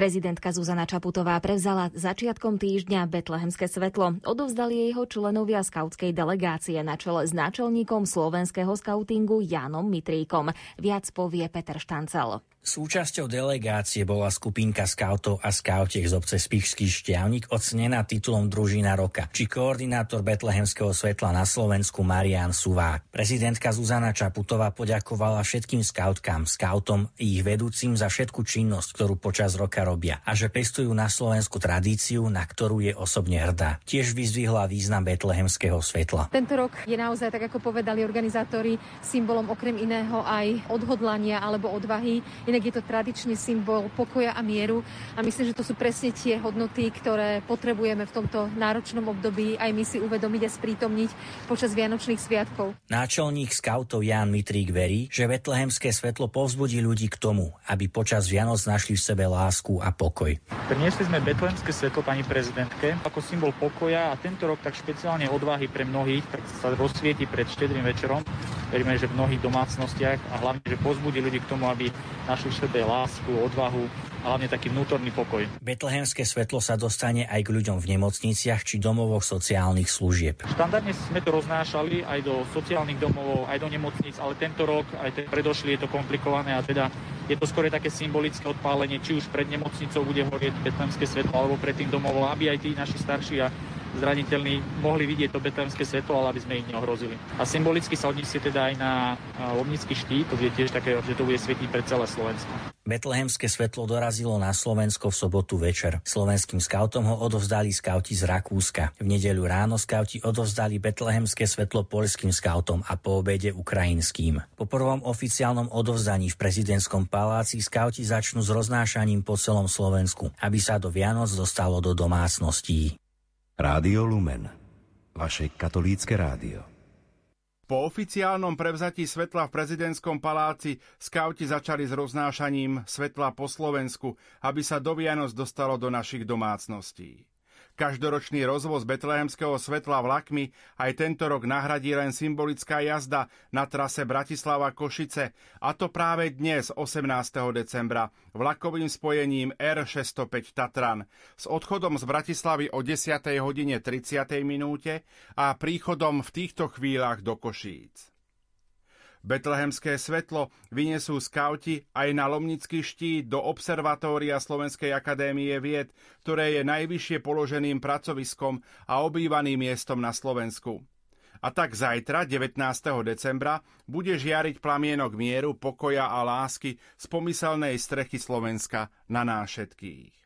Prezidentka Zuzana Čaputová prevzala začiatkom týždňa Betlehemské svetlo. Odovzdali jeho členovia skautskej delegácie na čele s náčelníkom slovenského skautingu Jánom Mitríkom. Viac povie Peter Štancel. Súčasťou delegácie bola skupinka skautov a skautiek z obce Spišský šťavnik ocenená titulom Družina roka, či koordinátor Betlehemského svetla na Slovensku Marian Suvák. Prezidentka Zuzana Čaputová poďakovala všetkým skautkám, skautom i ich vedúcim za všetku činnosť, ktorú počas roka robia a že pestujú na Slovensku tradíciu, na ktorú je osobne hrdá. Tiež vyzdvihla význam Betlehemského svetla. Tento rok je naozaj, tak ako povedali organizátori, symbolom okrem iného aj odhodlania alebo odvahy Inak je to tradičný symbol pokoja a mieru a myslím, že to sú presne tie hodnoty, ktoré potrebujeme v tomto náročnom období aj my si uvedomiť a sprítomniť počas Vianočných sviatkov. Náčelník skautov Jan Mitrík verí, že betlehemské svetlo povzbudí ľudí k tomu, aby počas Vianoc našli v sebe lásku a pokoj. Priniesli sme betlehemské svetlo pani prezidentke ako symbol pokoja a tento rok tak špeciálne odvahy pre mnohých, tak sa rozsvieti pred štedrým večerom. Veríme, že v mnohých domácnostiach a hlavne, že pozbudí ľudí k tomu, aby našli v sebe lásku, odvahu a hlavne taký vnútorný pokoj. Betlehemské svetlo sa dostane aj k ľuďom v nemocniciach či domovoch sociálnych služieb. Štandardne sme to roznášali aj do sociálnych domovov, aj do nemocníc, ale tento rok, aj ten predošlý je to komplikované a teda je to skôr také symbolické odpálenie, či už pred nemocnicou bude horieť betlehemské svetlo, alebo pred tým domovom, aby aj tí naši starší a zraniteľní mohli vidieť to betlehemské svetlo, ale aby sme ich neohrozili. A symbolicky sa odniesie teda aj na Lomnický štít, to je tiež také, že to bude svietiť pre celé Slovensko. Betlehemské svetlo dorazilo na Slovensko v sobotu večer. Slovenským skautom ho odovzdali skauti z Rakúska. V nedeľu ráno skauti odovzdali betlehemské svetlo polským skautom a po obede ukrajinským. Po prvom oficiálnom odovzdaní v prezidentskom paláci skauti začnú s roznášaním po celom Slovensku, aby sa do Vianoc dostalo do domácností. Rádio Lumen, vaše katolícke rádio. Po oficiálnom prevzatí svetla v prezidentskom paláci skauti začali s roznášaním svetla po Slovensku, aby sa do Vianoc dostalo do našich domácností. Každoročný rozvoz betlehemského svetla vlakmi aj tento rok nahradí len symbolická jazda na trase Bratislava-Košice, a to práve dnes, 18. decembra, vlakovým spojením R605 Tatran s odchodom z Bratislavy o 10. hodine 30. minúte a príchodom v týchto chvíľach do Košíc. Betlehemské svetlo vyniesú skauti aj na Lomnický štít do Observatória Slovenskej akadémie vied, ktoré je najvyššie položeným pracoviskom a obývaným miestom na Slovensku. A tak zajtra, 19. decembra, bude žiariť plamienok mieru, pokoja a lásky z pomyselnej strechy Slovenska na nás všetkých.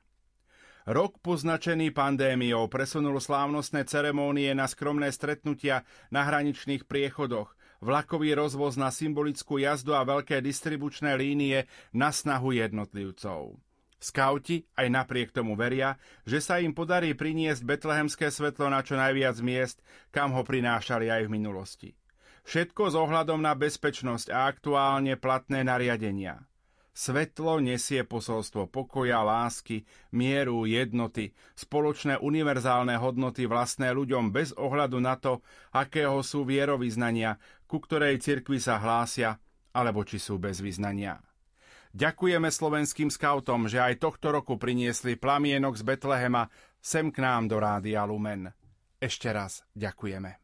Rok poznačený pandémiou presunul slávnostné ceremónie na skromné stretnutia na hraničných priechodoch – vlakový rozvoz na symbolickú jazdu a veľké distribučné línie na snahu jednotlivcov. Skauti aj napriek tomu veria, že sa im podarí priniesť betlehemské svetlo na čo najviac miest, kam ho prinášali aj v minulosti. Všetko s ohľadom na bezpečnosť a aktuálne platné nariadenia. Svetlo nesie posolstvo pokoja, lásky, mieru, jednoty, spoločné univerzálne hodnoty vlastné ľuďom bez ohľadu na to, akého sú vierovýznania, ku ktorej cirkvi sa hlásia, alebo či sú bez vyznania. Ďakujeme slovenským skautom, že aj tohto roku priniesli plamienok z Betlehema sem k nám do Rádia Lumen. Ešte raz ďakujeme.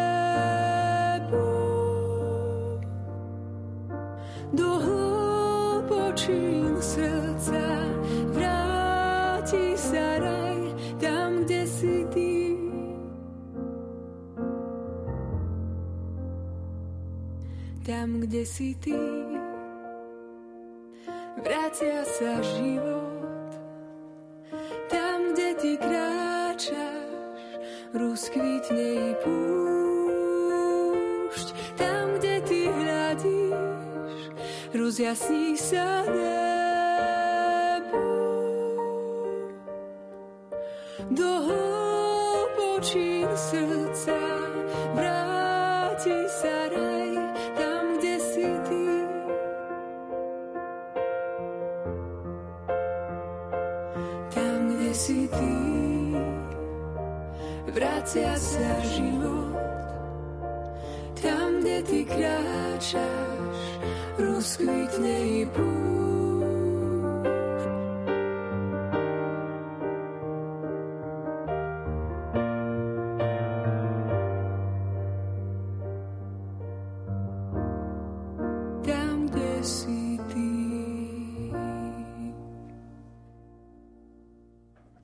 Kde si ty. Vracia sa život, tam, kde ty kráčaš, rozkvitne i púšť. Tam, kde ty hľadíš, rozjasní sa nebo.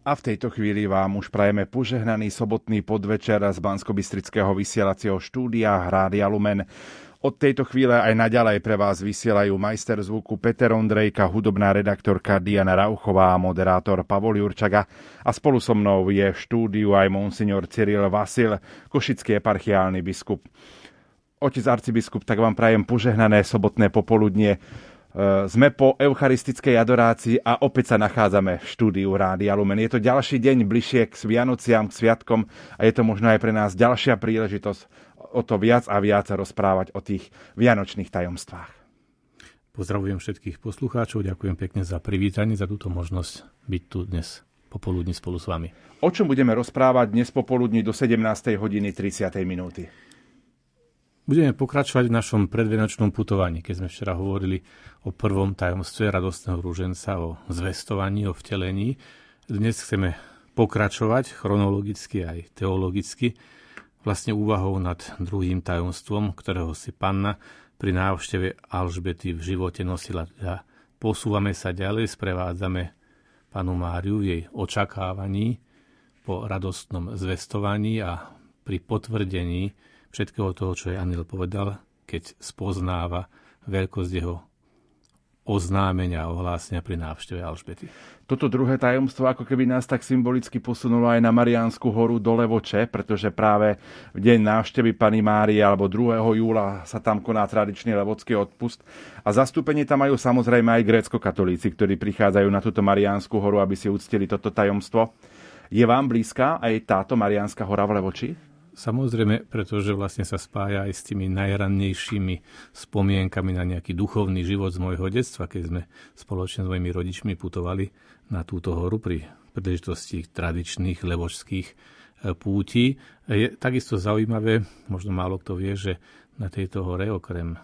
A v tejto chvíli vám už prajeme požehnaný sobotný podvečer z bansko vysielacieho štúdia Rádia Lumen. Od tejto chvíle aj naďalej pre vás vysielajú majster zvuku Peter Ondrejka, hudobná redaktorka Diana Rauchová a moderátor Pavol Jurčaga. A spolu so mnou je v štúdiu aj monsignor Cyril Vasil, košický eparchiálny biskup. Otec arcibiskup, tak vám prajem požehnané sobotné popoludnie. E, Sme po eucharistickej adorácii a opäť sa nachádzame v štúdiu Rádia Lumen. Je to ďalší deň bližšie k Vianociam, k Sviatkom a je to možno aj pre nás ďalšia príležitosť o to viac a viac rozprávať o tých vianočných tajomstvách. Pozdravujem všetkých poslucháčov, ďakujem pekne za privítanie, za túto možnosť byť tu dnes popoludní spolu s vami. O čom budeme rozprávať dnes popoludní do 17. hodiny 30. minúty? Budeme pokračovať v našom predvianočnom putovaní, keď sme včera hovorili o prvom tajomstve radostného rúženca, o zvestovaní, o vtelení. Dnes chceme pokračovať chronologicky aj teologicky, vlastne úvahou nad druhým tajomstvom, ktorého si panna pri návšteve Alžbety v živote nosila. A posúvame sa ďalej, sprevádzame panu Máriu v jej očakávaní po radostnom zvestovaní a pri potvrdení všetkého toho, čo jej aniel povedal, keď spoznáva veľkosť jeho oznámenia a ohlásenia pri návšteve Alžbety. Toto druhé tajomstvo ako keby nás tak symbolicky posunulo aj na Mariánsku horu do Levoče, pretože práve v deň návštevy Pany Márie alebo 2. júla sa tam koná tradičný levocký odpust. A zastúpenie tam majú samozrejme aj grécko-katolíci, ktorí prichádzajú na túto Mariánsku horu, aby si uctili toto tajomstvo. Je vám blízka aj táto Mariánska hora v Levoči? Samozrejme, pretože vlastne sa spája aj s tými najrannejšími spomienkami na nejaký duchovný život z môjho detstva, keď sme spoločne s mojimi rodičmi putovali na túto horu pri príležitosti tradičných levočských e, púti. Je takisto zaujímavé, možno málo kto vie, že na tejto hore okrem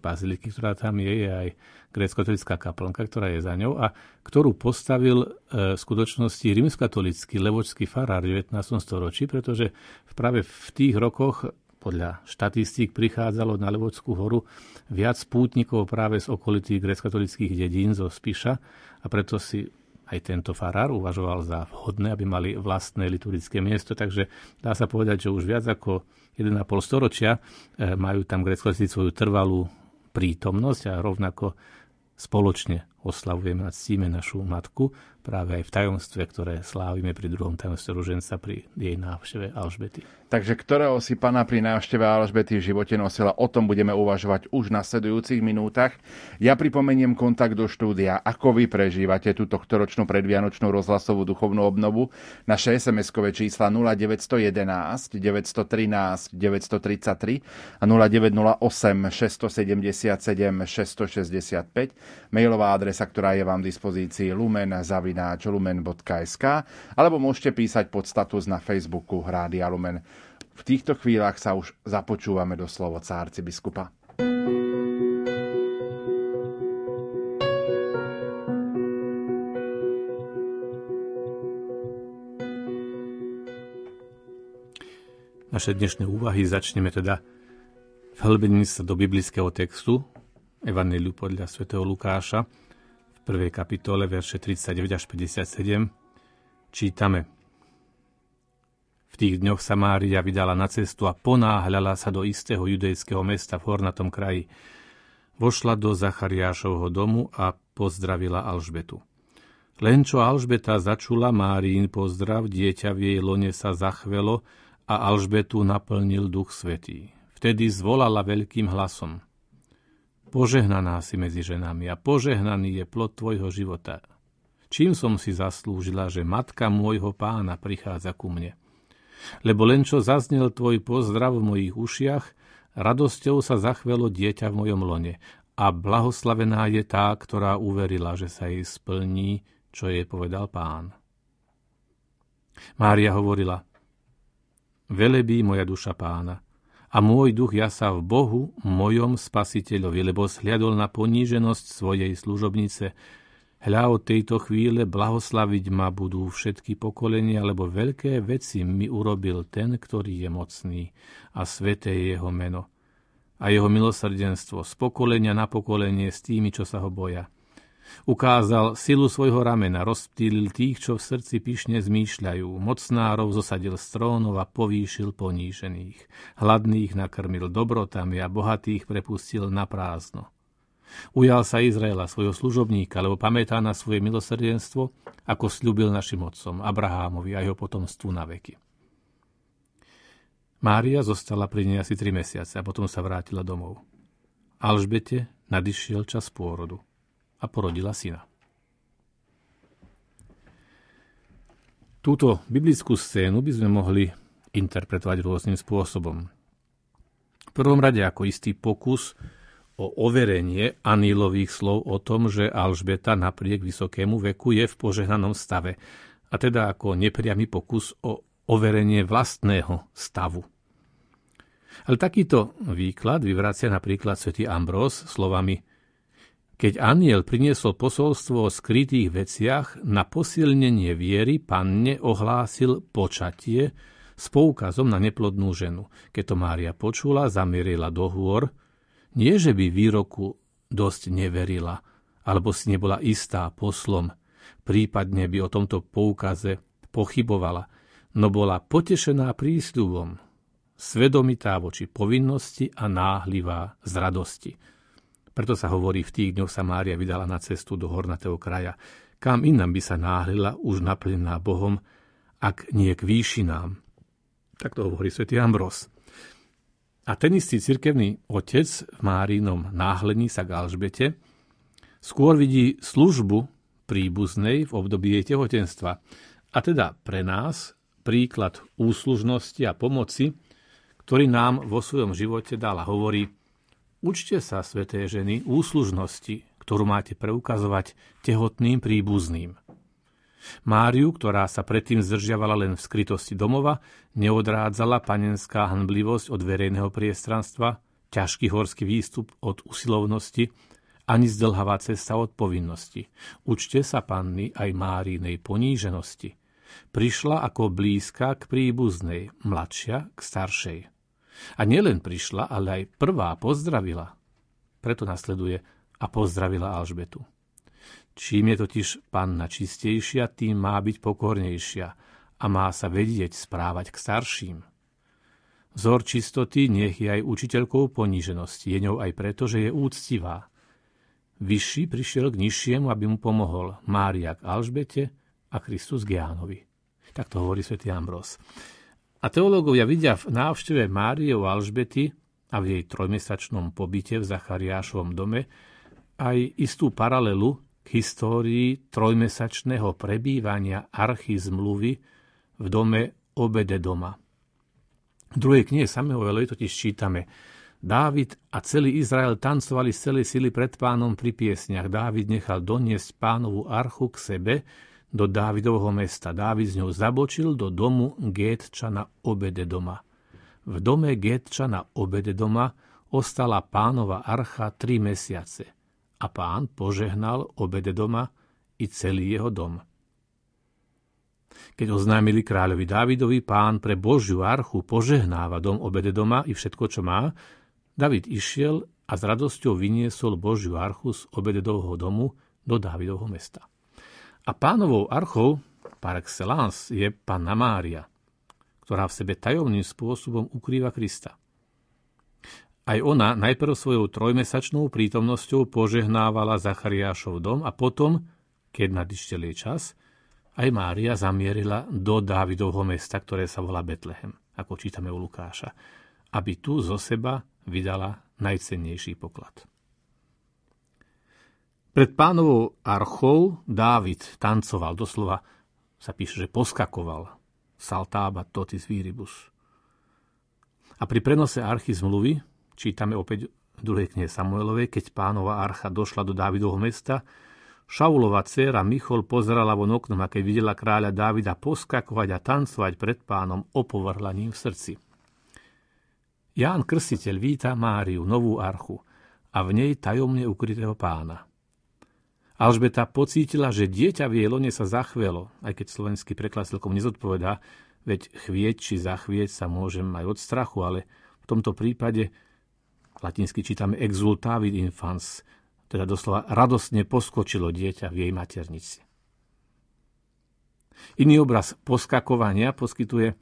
baziliky, ktorá tam je, je aj grécko-katolická kaplnka, ktorá je za ňou a ktorú postavil e, v skutočnosti rímskatolický levočský farár v 19. storočí, pretože práve v tých rokoch podľa štatistík prichádzalo na Levočskú horu viac pútnikov práve z okolitých grecko-katolických dedín zo Spiša a preto si aj tento farár uvažoval za vhodné, aby mali vlastné liturgické miesto, takže dá sa povedať, že už viac ako 1,5 storočia e, majú tam grecko svoju trvalú prítomnosť a rovnako spoločne oslavujeme a ctíme našu matku práve aj v tajomstve, ktoré slávime pri druhom tajomstve ruženca pri jej návšteve Alžbety. Takže ktorého si pana pri návšteve Alžbety v živote nosila, o tom budeme uvažovať už na sledujúcich minútach. Ja pripomeniem kontakt do štúdia, ako vy prežívate túto ktoročnú predvianočnú rozhlasovú duchovnú obnovu. Naše SMS-kové čísla 0911 913 933 a 0908 677 665. Mailová adresa, ktorá je vám v dispozícii lumen zavináč lumen.sk alebo môžete písať pod status na Facebooku Rádia Lumen. V týchto chvíľach sa už započúvame do slovo cárci biskupa. Naše dnešné úvahy začneme teda v hlbení sa do biblického textu Evangeliu podľa svätého Lukáša v prvej kapitole verše 39 až 57 čítame V tých dňoch sa Mária vydala na cestu a ponáhľala sa do istého judejského mesta v hornatom kraji. Vošla do Zachariášovho domu a pozdravila Alžbetu. Len čo Alžbeta začula Márín pozdrav, dieťa v jej lone sa zachvelo a Alžbetu naplnil duch svetý. Vtedy zvolala veľkým hlasom – Požehnaná si medzi ženami a požehnaný je plod tvojho života. Čím som si zaslúžila, že matka môjho pána prichádza ku mne? Lebo len čo zaznel tvoj pozdrav v mojich ušiach, radosťou sa zachvelo dieťa v mojom lone a blahoslavená je tá, ktorá uverila, že sa jej splní, čo jej povedal pán. Mária hovorila, velebí moja duša pána, a môj duch jasa v Bohu, mojom spasiteľovi, lebo sliadol na poníženosť svojej služobnice. Hľa od tejto chvíle blahoslaviť ma budú všetky pokolenia, lebo veľké veci mi urobil ten, ktorý je mocný a sveté je jeho meno. A jeho milosrdenstvo z pokolenia na pokolenie s tými, čo sa ho boja Ukázal silu svojho ramena, rozptýlil tých, čo v srdci pyšne zmýšľajú, mocnárov zosadil z trónov a povýšil ponížených. Hladných nakrmil dobrotami a bohatých prepustil na prázdno. Ujal sa Izraela, svojho služobníka, lebo pamätá na svoje milosrdenstvo, ako slúbil našim otcom, Abrahámovi a jeho potomstvu na veky. Mária zostala pri nej asi tri mesiace a potom sa vrátila domov. Alžbete nadišiel čas pôrodu a porodila syna. Túto biblickú scénu by sme mohli interpretovať rôznym spôsobom. V prvom rade ako istý pokus o overenie anílových slov o tom, že Alžbeta napriek vysokému veku je v požehnanom stave, a teda ako nepriamy pokus o overenie vlastného stavu. Ale takýto výklad vyvracia napríklad svätý Ambrós slovami keď aniel priniesol posolstvo o skrytých veciach, na posilnenie viery panne ohlásil počatie s poukazom na neplodnú ženu. Keď to Mária počula, zamierila do hôr, nie že by výroku dosť neverila, alebo si nebola istá poslom, prípadne by o tomto poukaze pochybovala, no bola potešená prísľubom, svedomitá voči povinnosti a náhlivá z radosti. Preto sa hovorí, v tých dňoch sa Mária vydala na cestu do hornatého kraja, kam inám by sa náhlila, už naplnená Bohom, ak nie k výšinám. Tak to hovorí svätý Ambros. A ten istý cirkevný otec v Márinom náhlení sa k Alžbete skôr vidí službu príbuznej v období jej tehotenstva. A teda pre nás príklad úslužnosti a pomoci, ktorý nám vo svojom živote dal a hovorí Učte sa, sveté ženy, úslužnosti, ktorú máte preukazovať tehotným príbuzným. Máriu, ktorá sa predtým zdržiavala len v skrytosti domova, neodrádzala panenská hanblivosť od verejného priestranstva, ťažký horský výstup od usilovnosti, ani zdlhavá cesta od povinnosti. Učte sa, panny, aj Márinej poníženosti. Prišla ako blízka k príbuznej, mladšia k staršej. A nielen prišla, ale aj prvá pozdravila. Preto nasleduje a pozdravila Alžbetu. Čím je totiž panna čistejšia, tým má byť pokornejšia a má sa vedieť správať k starším. Vzor čistoty nech je aj učiteľkou poníženosti, je ňou aj preto, že je úctivá. Vyšší prišiel k nižšiemu, aby mu pomohol Mária k Alžbete a Kristus k Jánovi. Tak to hovorí svätý Ambros. A teológovia vidia v návšteve Márie u Alžbety a v jej trojmesačnom pobyte v Zachariášovom dome aj istú paralelu k histórii trojmesačného prebývania archy zmluvy v dome obede doma. V druhej knihe Samuelovej totiž čítame Dávid a celý Izrael tancovali z celej sily pred pánom pri piesniach. Dávid nechal doniesť pánovú archu k sebe, do Dávidovho mesta. Dávid z ňou zabočil do domu Gétča na obede doma. V dome Gétča na obede doma ostala pánova archa tri mesiace a pán požehnal obede doma i celý jeho dom. Keď oznámili kráľovi Dávidovi, pán pre Božiu archu požehnáva dom obede doma i všetko, čo má, David išiel a s radosťou vyniesol Božiu archu z obededovho domu do Dávidovho mesta. A pánovou archou par excellence je Panna Mária, ktorá v sebe tajomným spôsobom ukrýva Krista. Aj ona najprv svojou trojmesačnou prítomnosťou požehnávala Zachariášov dom a potom, keď nadišiel jej čas, aj Mária zamierila do Dávidovho mesta, ktoré sa volá Betlehem, ako čítame u Lukáša, aby tu zo seba vydala najcennejší poklad. Pred pánovou archou Dávid tancoval, doslova sa píše, že poskakoval. Saltába totis viribus. A pri prenose archy zmluvy, čítame opäť v druhej knihe Samuelovej, keď pánova archa došla do Dávidovho mesta, Šaulova dcéra Michol pozerala von oknom a keď videla kráľa Dávida poskakovať a tancovať pred pánom, opovrhla ním v srdci. Ján Krstiteľ víta Máriu, novú archu, a v nej tajomne ukrytého pána – Alžbeta pocítila, že dieťa v jej lone sa zachvelo, aj keď slovenský preklad celkom nezodpovedá, veď chvieť či zachvieť sa môžem aj od strachu, ale v tomto prípade latinsky čítame exultavit infans, teda doslova radostne poskočilo dieťa v jej maternici. Iný obraz poskakovania poskytuje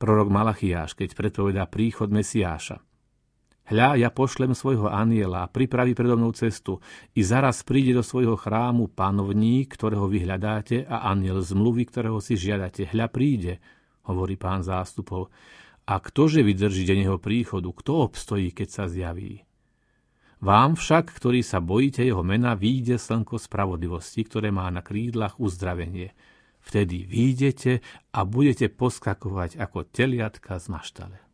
prorok Malachiáš, keď predpovedá príchod Mesiáša. Hľa, ja pošlem svojho aniela pripraví predo mnou cestu. I zaraz príde do svojho chrámu panovník, ktorého vy hľadáte a aniel zmluvy, ktorého si žiadate. Hľa príde, hovorí pán zástupov. A ktože vydrží deň jeho príchodu? Kto obstojí, keď sa zjaví? Vám však, ktorí sa bojíte jeho mena, výjde slnko spravodlivosti, ktoré má na krídlach uzdravenie. Vtedy výjdete a budete poskakovať ako teliatka z maštale.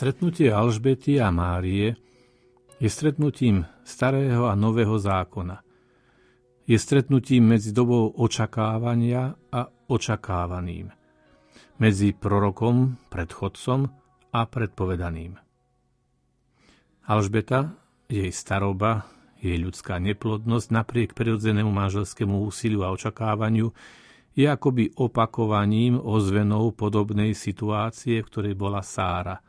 Stretnutie Alžbety a Márie je stretnutím starého a nového zákona. Je stretnutím medzi dobou očakávania a očakávaným. Medzi prorokom, predchodcom a predpovedaným. Alžbeta, jej staroba, jej ľudská neplodnosť napriek prirodzenému manželskému úsiliu a očakávaniu je akoby opakovaním ozvenou podobnej situácie, v ktorej bola Sára,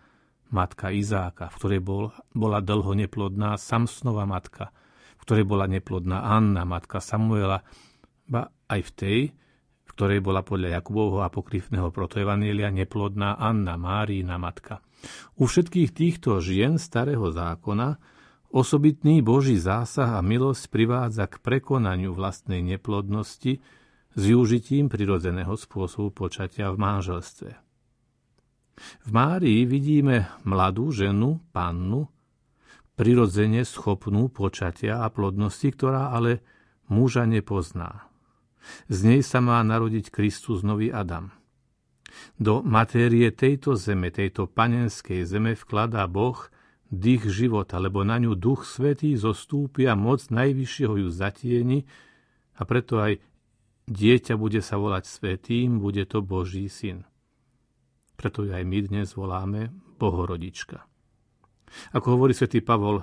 matka Izáka, v ktorej bol, bola dlho neplodná Samsnova matka, v ktorej bola neplodná Anna, matka Samuela, ba aj v tej, v ktorej bola podľa Jakubovho apokryfného protoevanielia neplodná Anna, Márína matka. U všetkých týchto žien starého zákona osobitný Boží zásah a milosť privádza k prekonaniu vlastnej neplodnosti, s využitím prirodzeného spôsobu počatia v manželstve. V Márii vidíme mladú ženu, pannu, prirodzene schopnú počatia a plodnosti, ktorá ale muža nepozná. Z nej sa má narodiť Kristus nový Adam. Do matérie tejto zeme, tejto panenskej zeme vkladá Boh dých života, lebo na ňu duch svetý zostúpia moc najvyššieho ju zatieni a preto aj Dieťa bude sa volať Svetým, bude to Boží syn. Preto ju aj my dnes voláme Bohorodička. Ako hovorí svätý Pavol,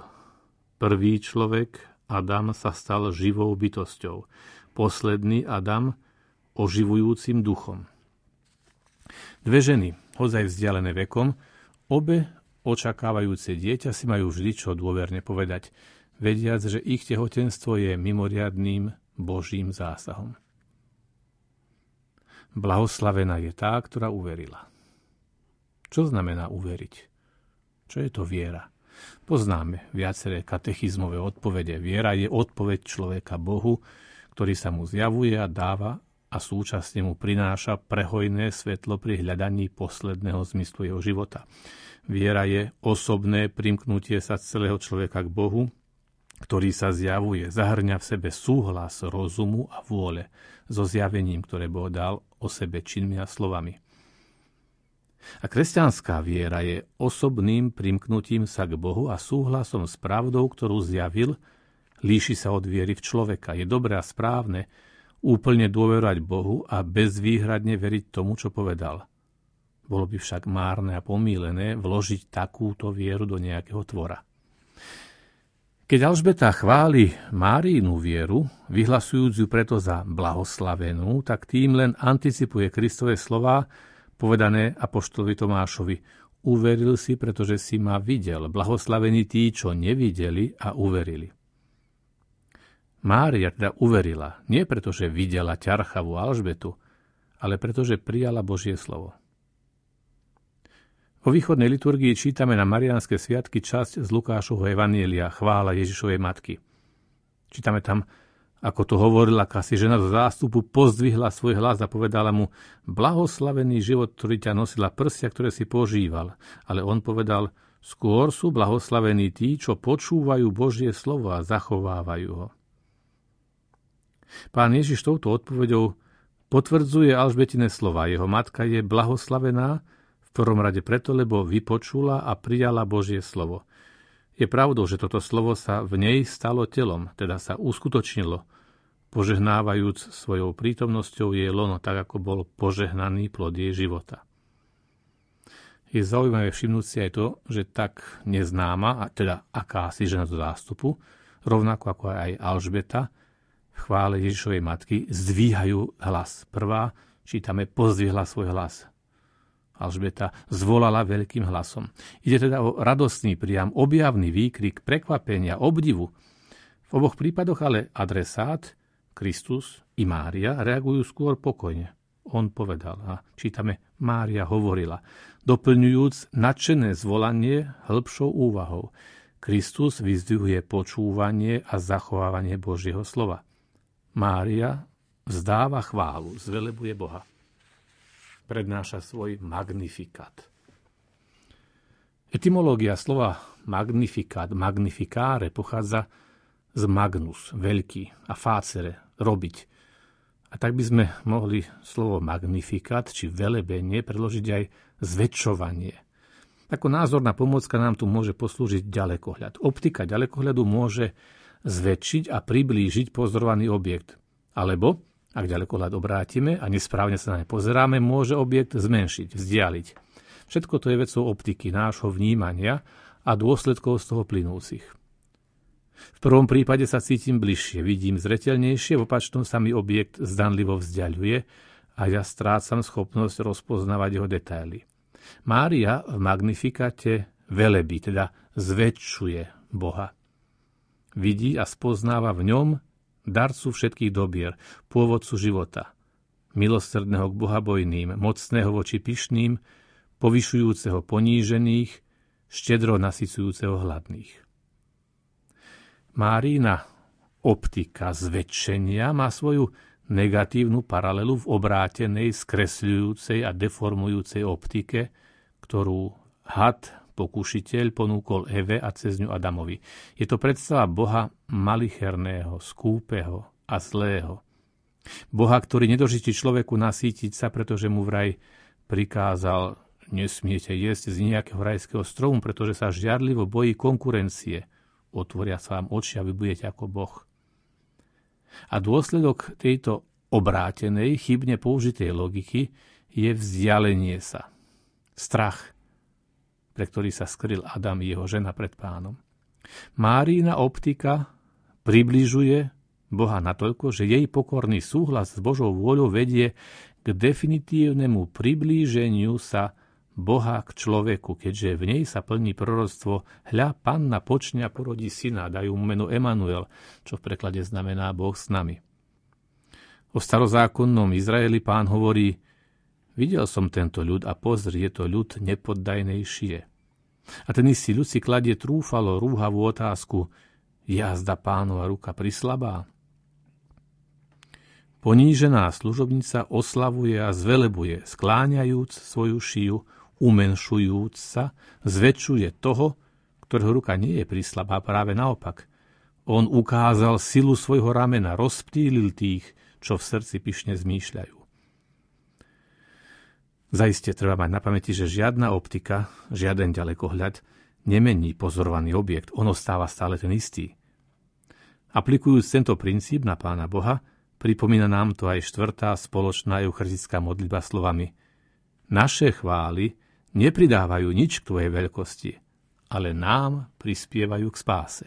prvý človek, Adam, sa stal živou bytosťou. Posledný Adam, oživujúcim duchom. Dve ženy, hozaj vzdialené vekom, obe očakávajúce dieťa si majú vždy čo dôverne povedať, vediac, že ich tehotenstvo je mimoriadným Božím zásahom. Blahoslavená je tá, ktorá uverila. Čo znamená uveriť? Čo je to viera? Poznáme viaceré katechizmové odpovede. Viera je odpoveď človeka Bohu, ktorý sa mu zjavuje a dáva a súčasne mu prináša prehojné svetlo pri hľadaní posledného zmyslu jeho života. Viera je osobné primknutie sa celého človeka k Bohu, ktorý sa zjavuje, zahrňa v sebe súhlas rozumu a vôle so zjavením, ktoré Boh dal o sebe činmi a slovami. A kresťanská viera je osobným primknutím sa k Bohu a súhlasom s pravdou, ktorú zjavil, líši sa od viery v človeka. Je dobré a správne úplne dôverovať Bohu a bezvýhradne veriť tomu, čo povedal. Bolo by však márne a pomílené vložiť takúto vieru do nejakého tvora. Keď Alžbeta chváli Márínu vieru, vyhlasujúc ju preto za blahoslavenú, tak tým len anticipuje Kristové slova, povedané apoštolovi Tomášovi. Uveril si, pretože si ma videl. Blahoslavení tí, čo nevideli a uverili. Mária teda uverila, nie preto, že videla ťarchavú Alžbetu, ale preto, že prijala Božie slovo. Vo východnej liturgii čítame na Mariánske sviatky časť z Lukášovho Evanielia Chvála Ježišovej matky. Čítame tam, ako to hovorila kasi žena zo zástupu, pozdvihla svoj hlas a povedala mu, blahoslavený život, ktorý ťa nosila prsia, ktoré si požíval. Ale on povedal, skôr sú blahoslavení tí, čo počúvajú Božie slovo a zachovávajú ho. Pán Ježiš touto odpovedou potvrdzuje Alžbetine slova. Jeho matka je blahoslavená, v prvom rade preto, lebo vypočula a prijala Božie slovo. Je pravdou, že toto slovo sa v nej stalo telom, teda sa uskutočnilo, požehnávajúc svojou prítomnosťou jej lono, tak ako bol požehnaný plod jej života. Je zaujímavé všimnúť si aj to, že tak neznáma, a teda akási žena do zástupu, rovnako ako aj Alžbeta, v chvále Ježišovej matky zdvíhajú hlas. Prvá, čítame, pozdvihla svoj hlas. Alžbeta zvolala veľkým hlasom. Ide teda o radostný, priam objavný výkrik prekvapenia, obdivu. V oboch prípadoch ale adresát, Kristus i Mária, reagujú skôr pokojne. On povedal a čítame Mária hovorila, doplňujúc nadšené zvolanie hĺbšou úvahou. Kristus vyzdvihuje počúvanie a zachovávanie Božieho slova. Mária vzdáva chválu, zvelebuje Boha prednáša svoj magnifikát. Etymológia slova magnifikát, magnifikáre pochádza z magnus, veľký, a facere, robiť. A tak by sme mohli slovo magnifikát, či velebenie, preložiť aj zväčšovanie. Ako názorná pomôcka nám tu môže poslúžiť ďalekohľad. Optika ďalekohľadu môže zväčšiť a priblížiť pozorovaný objekt. Alebo, ak ďalekohľad obrátime a nesprávne sa na ne pozeráme, môže objekt zmenšiť, vzdialiť. Všetko to je vecou optiky, nášho vnímania a dôsledkov z toho plynúcich. V prvom prípade sa cítim bližšie, vidím zretelnejšie, v opačnom sa mi objekt zdanlivo vzdialuje a ja strácam schopnosť rozpoznávať jeho detaily. Mária v Magnifikate velebí, teda zväčšuje Boha. Vidí a spoznáva v ňom darcu všetkých dobier, pôvodcu života, milosrdného k bohabojným, mocného voči pyšným, povyšujúceho ponížených, štedro nasycujúceho hladných. Márina optika zväčšenia má svoju negatívnu paralelu v obrátenej, skresľujúcej a deformujúcej optike, ktorú had, pokušiteľ, ponúkol Eve a cez ňu Adamovi. Je to predstava Boha malicherného, skúpeho a zlého. Boha, ktorý nedožití človeku nasítiť sa, pretože mu vraj prikázal nesmiete jesť z nejakého rajského stromu, pretože sa žiarlivo bojí konkurencie. Otvoria sa vám oči a vy budete ako Boh. A dôsledok tejto obrátenej, chybne použitej logiky je vzdialenie sa. Strach, pre ktorý sa skryl Adam i jeho žena pred pánom. Márina optika približuje Boha natoľko, že jej pokorný súhlas s Božou vôľou vedie k definitívnemu priblíženiu sa Boha k človeku, keďže v nej sa plní proroctvo Hľa, panna počne a porodí syna, dajú mu meno Emanuel, čo v preklade znamená Boh s nami. O starozákonnom Izraeli pán hovorí, videl som tento ľud a pozri, je to ľud nepoddajnejšie. A ten istý ľud si kladie trúfalo rúhavú otázku, jazda pánova ruka prislabá? Ponížená služobnica oslavuje a zvelebuje, skláňajúc svoju šiju, umenšujúc sa, zväčšuje toho, ktorého ruka nie je prislabá, práve naopak. On ukázal silu svojho ramena, rozptýlil tých, čo v srdci pyšne zmýšľajú. Zaiste treba mať na pamäti, že žiadna optika, žiaden ďalekohľad nemení pozorovaný objekt, on ostáva stále ten istý. Aplikujúc tento princíp na Pána Boha, pripomína nám to aj štvrtá spoločná eucharistická modlitba slovami Naše chvály nepridávajú nič k Tvojej veľkosti, ale nám prispievajú k spáse.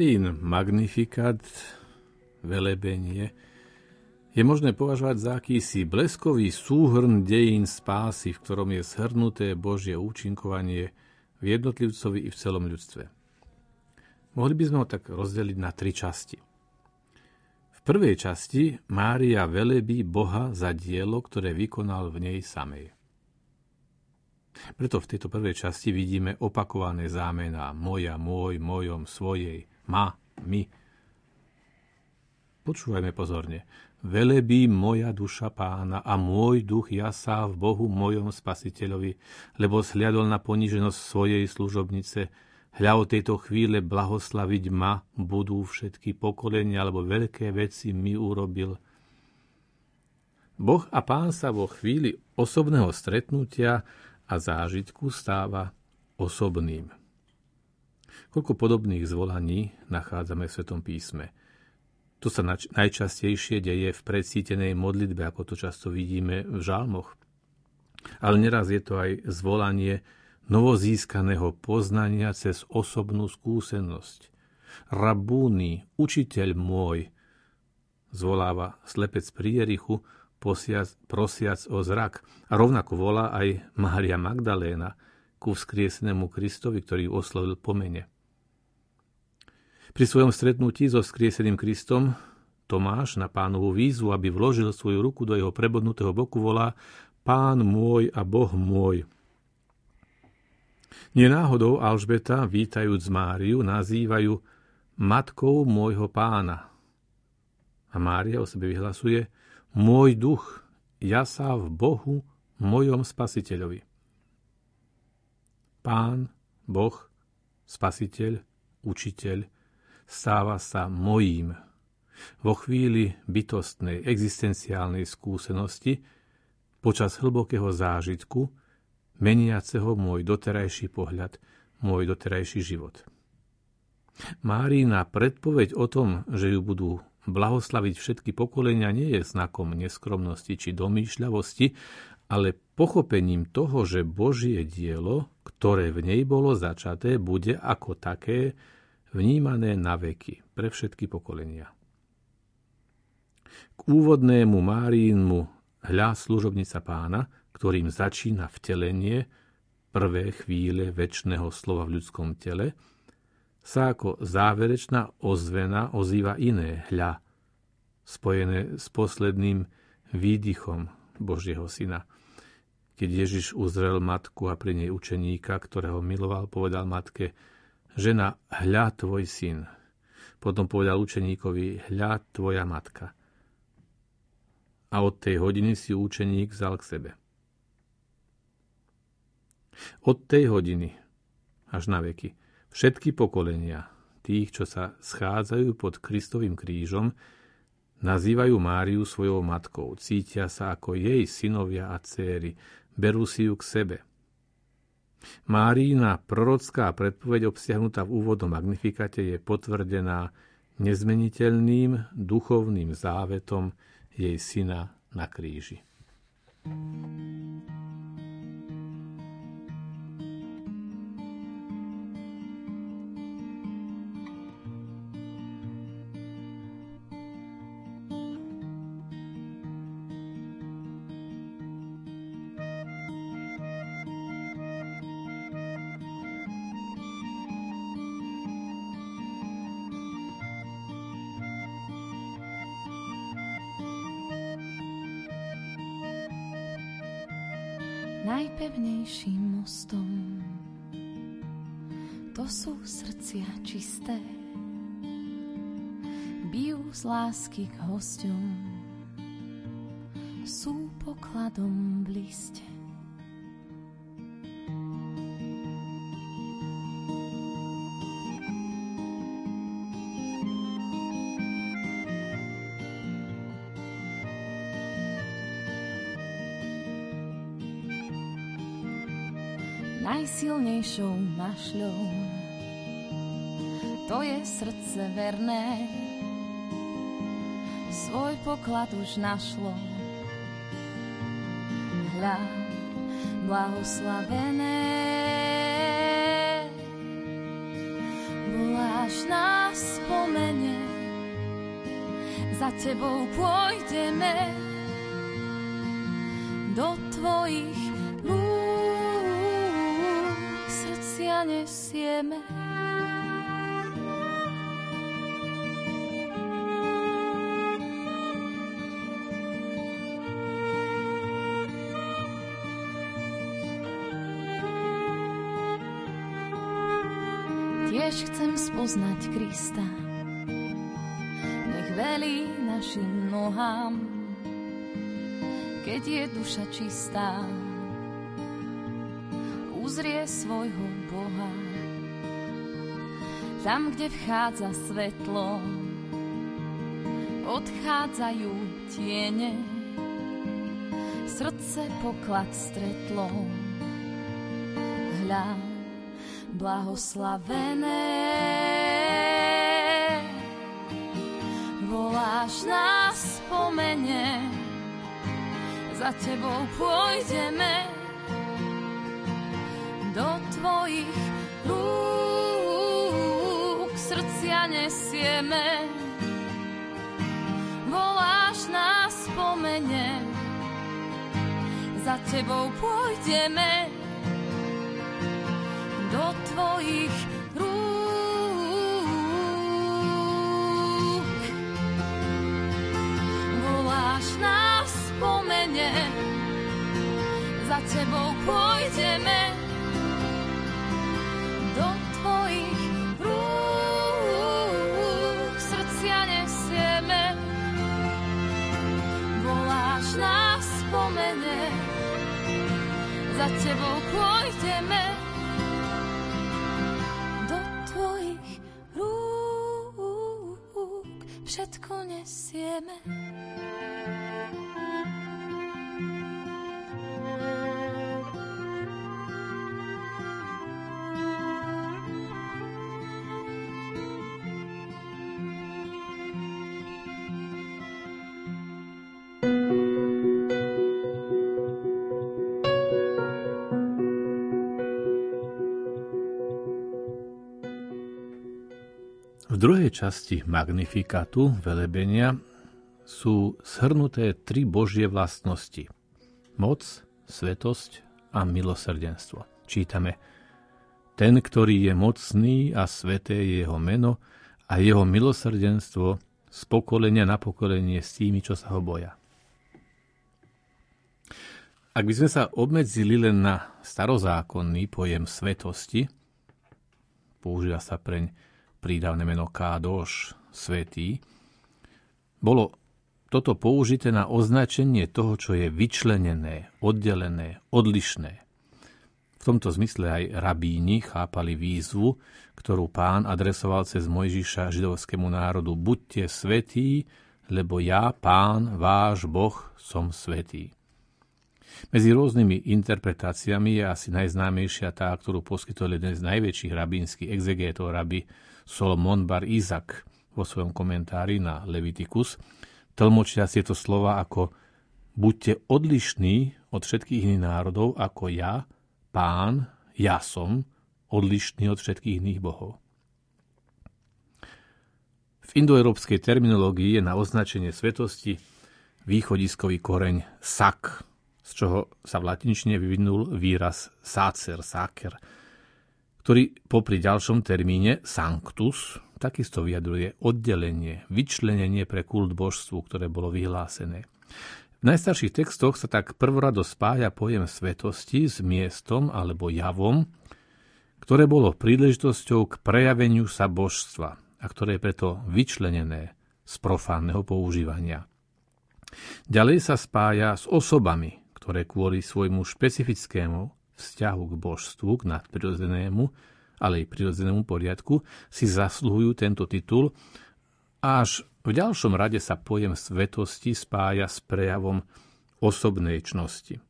Marín Magnificat, velebenie, je možné považovať za akýsi bleskový súhrn dejín spásy, v ktorom je shrnuté Božie účinkovanie v jednotlivcovi i v celom ľudstve. Mohli by sme ho tak rozdeliť na tri časti. V prvej časti Mária velebí Boha za dielo, ktoré vykonal v nej samej. Preto v tejto prvej časti vidíme opakované zámená moja, môj, mojom, svojej, ma, my. Počúvajme pozorne. Velebí moja duša pána a môj duch jasá v Bohu mojom spasiteľovi, lebo sliadol na poníženosť svojej služobnice. Hľa o tejto chvíle blahoslaviť ma budú všetky pokolenia, alebo veľké veci mi urobil. Boh a pán sa vo chvíli osobného stretnutia a zážitku stáva osobným. Koľko podobných zvolaní nachádzame v Svetom písme. To sa najčastejšie deje v predsítenej modlitbe, ako to často vidíme v žalmoch. Ale neraz je to aj zvolanie novozískaného poznania cez osobnú skúsenosť. Rabúny, učiteľ môj, zvoláva slepec pri Jerichu, posiac, prosiac o zrak. A rovnako volá aj Mária Magdaléna ku vzkriesenému Kristovi, ktorý oslovil pomene. Pri svojom stretnutí so skrieseným Kristom Tomáš na pánovú výzvu, aby vložil svoju ruku do jeho prebodnutého boku, volá Pán môj a Boh môj. Nenáhodou Alžbeta, vítajúc Máriu, nazývajú matkou môjho pána. A Mária o sebe vyhlasuje, môj duch jasá v Bohu, mojom spasiteľovi. Pán, Boh, spasiteľ, učiteľ, stáva sa mojím. Vo chvíli bytostnej existenciálnej skúsenosti, počas hlbokého zážitku, meniaceho môj doterajší pohľad, môj doterajší život. Márína predpoveď o tom, že ju budú blahoslaviť všetky pokolenia, nie je znakom neskromnosti či domýšľavosti, ale pochopením toho, že Božie dielo, ktoré v nej bolo začaté, bude ako také vnímané na veky, pre všetky pokolenia. K úvodnému Márínmu hľa služobnica pána, ktorým začína vtelenie, prvé chvíle väčšného slova v ľudskom tele, sa ako záverečná ozvena ozýva iné hľa, spojené s posledným výdychom Božieho syna. Keď Ježiš uzrel matku a pri nej učeníka, ktorého miloval, povedal matke, žena, hľa tvoj syn. Potom povedal učeníkovi, hľa tvoja matka. A od tej hodiny si učeník vzal k sebe. Od tej hodiny až na veky všetky pokolenia tých, čo sa schádzajú pod Kristovým krížom, nazývajú Máriu svojou matkou, cítia sa ako jej synovia a céry, berú si ju k sebe – Márína prorocká predpoveď obsiahnutá v úvodnom magnifikate je potvrdená nezmeniteľným duchovným závetom jej syna na kríži. thank you najpevnejším mostom. To sú srdcia čisté, bijú z lásky k hosťom. Sú pokladom v najsilnejšou mašľou. To je srdce verné, svoj poklad už našlo. Hľa, blahoslavené, voláš nás spomene, za tebou pôjdeme do tvojich srdcia nesieme. tiež chcem spoznať Krista. Nech velí našim nohám, keď je duša čistá, uzrie svojho Boha. Tam, kde vchádza svetlo, odchádzajú tiene, srdce poklad stretlo. Hľa, blahoslavené. Voláš nás spomene, za tebou pôjdeme do tvojich rúk, srdcia nesieme. Voláš nás spomene, za tebou pôjdeme do tvojich rúk. Voláš nás spomene, za tebou pôjdeme nesieme. Druhej časti Magnifikatu, velebenia, sú shrnuté tri božie vlastnosti. Moc, svetosť a milosrdenstvo. Čítame Ten, ktorý je mocný a sveté je jeho meno a jeho milosrdenstvo z pokolenia na pokolenie s tými, čo sa ho boja. Ak by sme sa obmedzili len na starozákonný pojem svetosti, používa sa preň prídavné meno Kádoš, svetý, bolo toto použité na označenie toho, čo je vyčlenené, oddelené, odlišné. V tomto zmysle aj rabíni chápali výzvu, ktorú pán adresoval cez Mojžiša židovskému národu. Buďte svetí, lebo ja, pán, váš Boh, som svetý. Medzi rôznymi interpretáciami je asi najznámejšia tá, ktorú poskytol jeden z najväčších rabínskych exegétov, rabi Solomon bar Izak vo svojom komentári na Leviticus, tlmočia tieto slova ako buďte odlišní od všetkých iných národov, ako ja, pán, ja som, odlišný od všetkých iných bohov. V indoeurópskej terminológii je na označenie svetosti východiskový koreň sak, z čoho sa v latinčine vyvinul výraz sacer, saker, ktorý popri ďalšom termíne sanctus takisto vyjadruje oddelenie, vyčlenenie pre kult božstvu, ktoré bolo vyhlásené. V najstarších textoch sa tak prvorado spája pojem svetosti s miestom alebo javom, ktoré bolo príležitosťou k prejaveniu sa božstva a ktoré je preto vyčlenené z profánneho používania. Ďalej sa spája s osobami, ktoré kvôli svojmu špecifickému vzťahu k božstvu, k nadprirodzenému, ale aj prirodzenému poriadku, si zasluhujú tento titul. Až v ďalšom rade sa pojem svetosti spája s prejavom osobnej čnosti.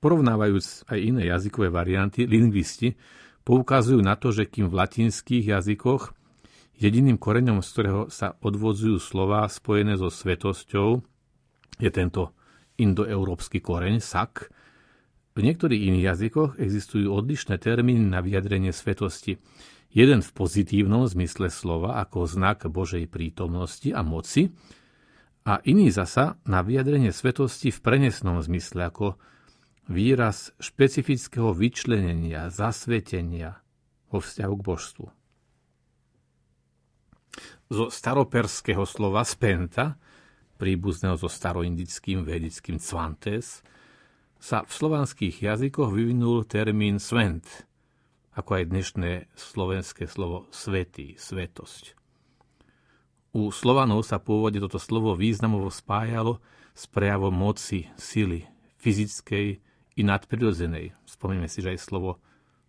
Porovnávajúc aj iné jazykové varianty, lingvisti poukazujú na to, že kým v latinských jazykoch jediným koreňom, z ktorého sa odvodzujú slová spojené so svetosťou, je tento indoeurópsky koreň, sak, v niektorých iných jazykoch existujú odlišné termíny na vyjadrenie svetosti. Jeden v pozitívnom zmysle slova ako znak Božej prítomnosti a moci a iný zasa na vyjadrenie svetosti v prenesnom zmysle ako výraz špecifického vyčlenenia, zasvetenia vo vzťahu k božstvu. Zo staroperského slova spenta, príbuzného so staroindickým vedickým cvantes, sa v slovanských jazykoch vyvinul termín svent, ako aj dnešné slovenské slovo svetý, svetosť. U Slovanov sa pôvodne toto slovo významovo spájalo s prejavom moci, sily, fyzickej i nadprirodzenej. Spomíname si, že aj slovo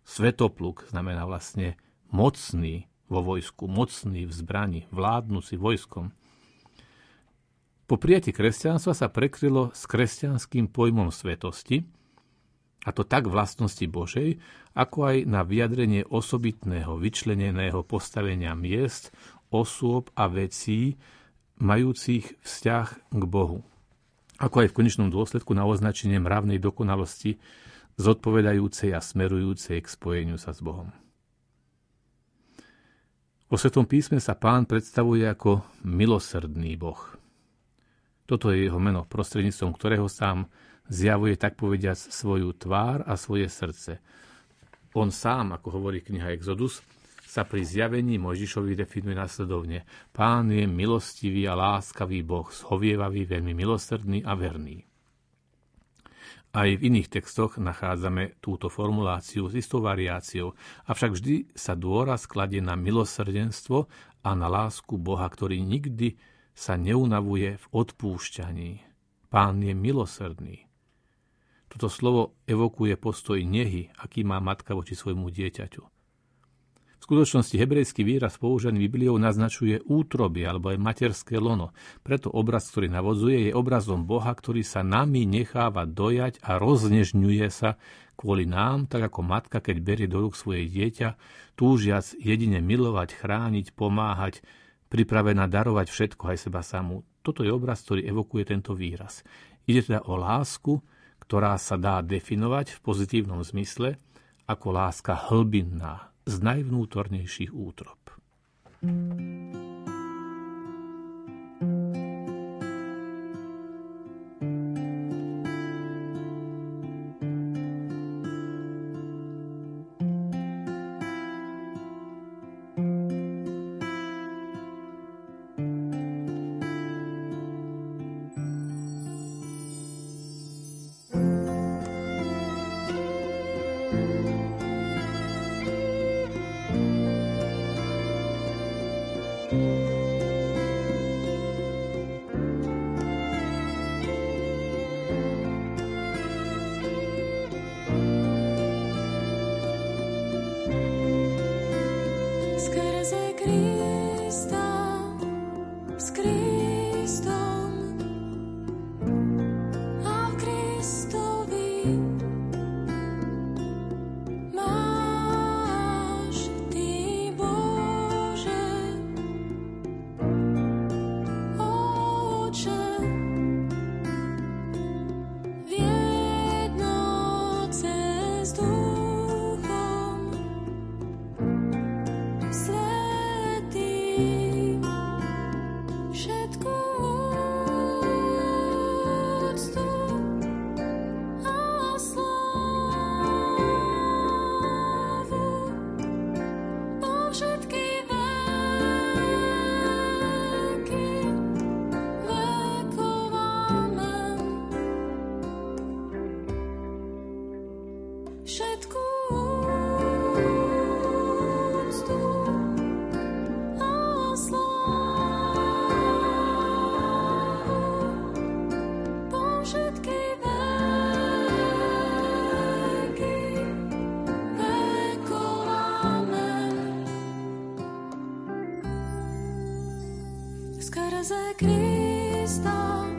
svetopluk znamená vlastne mocný vo vojsku, mocný v zbrani, vládnuci vojskom. Po prijati kresťanstva sa prekrylo s kresťanským pojmom svetosti, a to tak vlastnosti Božej, ako aj na vyjadrenie osobitného, vyčleneného postavenia miest, osôb a vecí, majúcich vzťah k Bohu ako aj v konečnom dôsledku na označenie mravnej dokonalosti, zodpovedajúcej a smerujúcej k spojeniu sa s Bohom. Vo Svetom písme sa pán predstavuje ako milosrdný Boh. Toto je jeho meno, prostredníctvom ktorého sám zjavuje tak povediac svoju tvár a svoje srdce. On sám, ako hovorí kniha Exodus, sa pri zjavení Mojžišovi definuje následovne. Pán je milostivý a láskavý Boh, zhovievavý, veľmi milosrdný a verný. Aj v iných textoch nachádzame túto formuláciu s istou variáciou, avšak vždy sa dôraz kladie na milosrdenstvo a na lásku Boha, ktorý nikdy sa neunavuje v odpúšťaní. Pán je milosrdný. Toto slovo evokuje postoj nehy, aký má matka voči svojmu dieťaťu. V skutočnosti hebrejský výraz použený Bibliou naznačuje útroby alebo aj materské lono. Preto obraz, ktorý navodzuje, je obrazom Boha, ktorý sa nami necháva dojať a roznežňuje sa kvôli nám, tak ako matka, keď berie do rúk svoje dieťa, túžiac jedine milovať, chrániť, pomáhať, pripravená darovať všetko aj seba samú. Toto je obraz, ktorý evokuje tento výraz. Ide teda o lásku, ktorá sa dá definovať v pozitívnom zmysle ako láska hlbinná, z najvnútornejších útrob.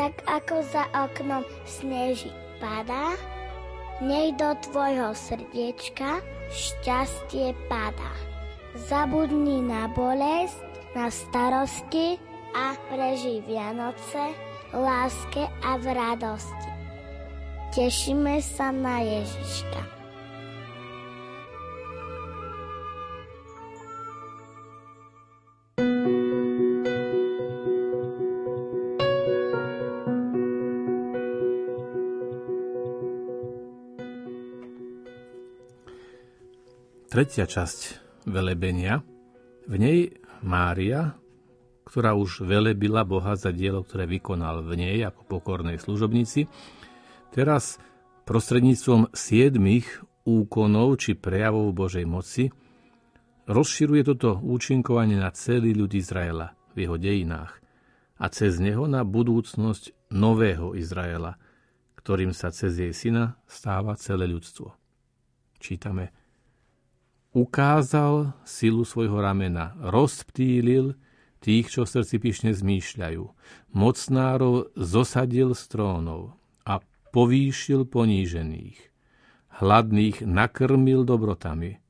Tak ako za oknom sneží padá, nech do tvojho srdiečka šťastie padá. Zabudni na bolesť, na starosti a preži Vianoce láske a v radosti. Tešíme sa na Ježiška. Tretia časť velebenia. V nej Mária, ktorá už velebila Boha za dielo, ktoré vykonal v nej ako pokornej služobnici, teraz prostredníctvom siedmých úkonov či prejavov Božej moci rozširuje toto účinkovanie na celý ľud Izraela v jeho dejinách a cez neho na budúcnosť nového Izraela, ktorým sa cez jej syna stáva celé ľudstvo. Čítame ukázal silu svojho ramena, rozptýlil tých, čo v srdci pyšne zmýšľajú. Mocnárov zosadil z trónov a povýšil ponížených. Hladných nakrmil dobrotami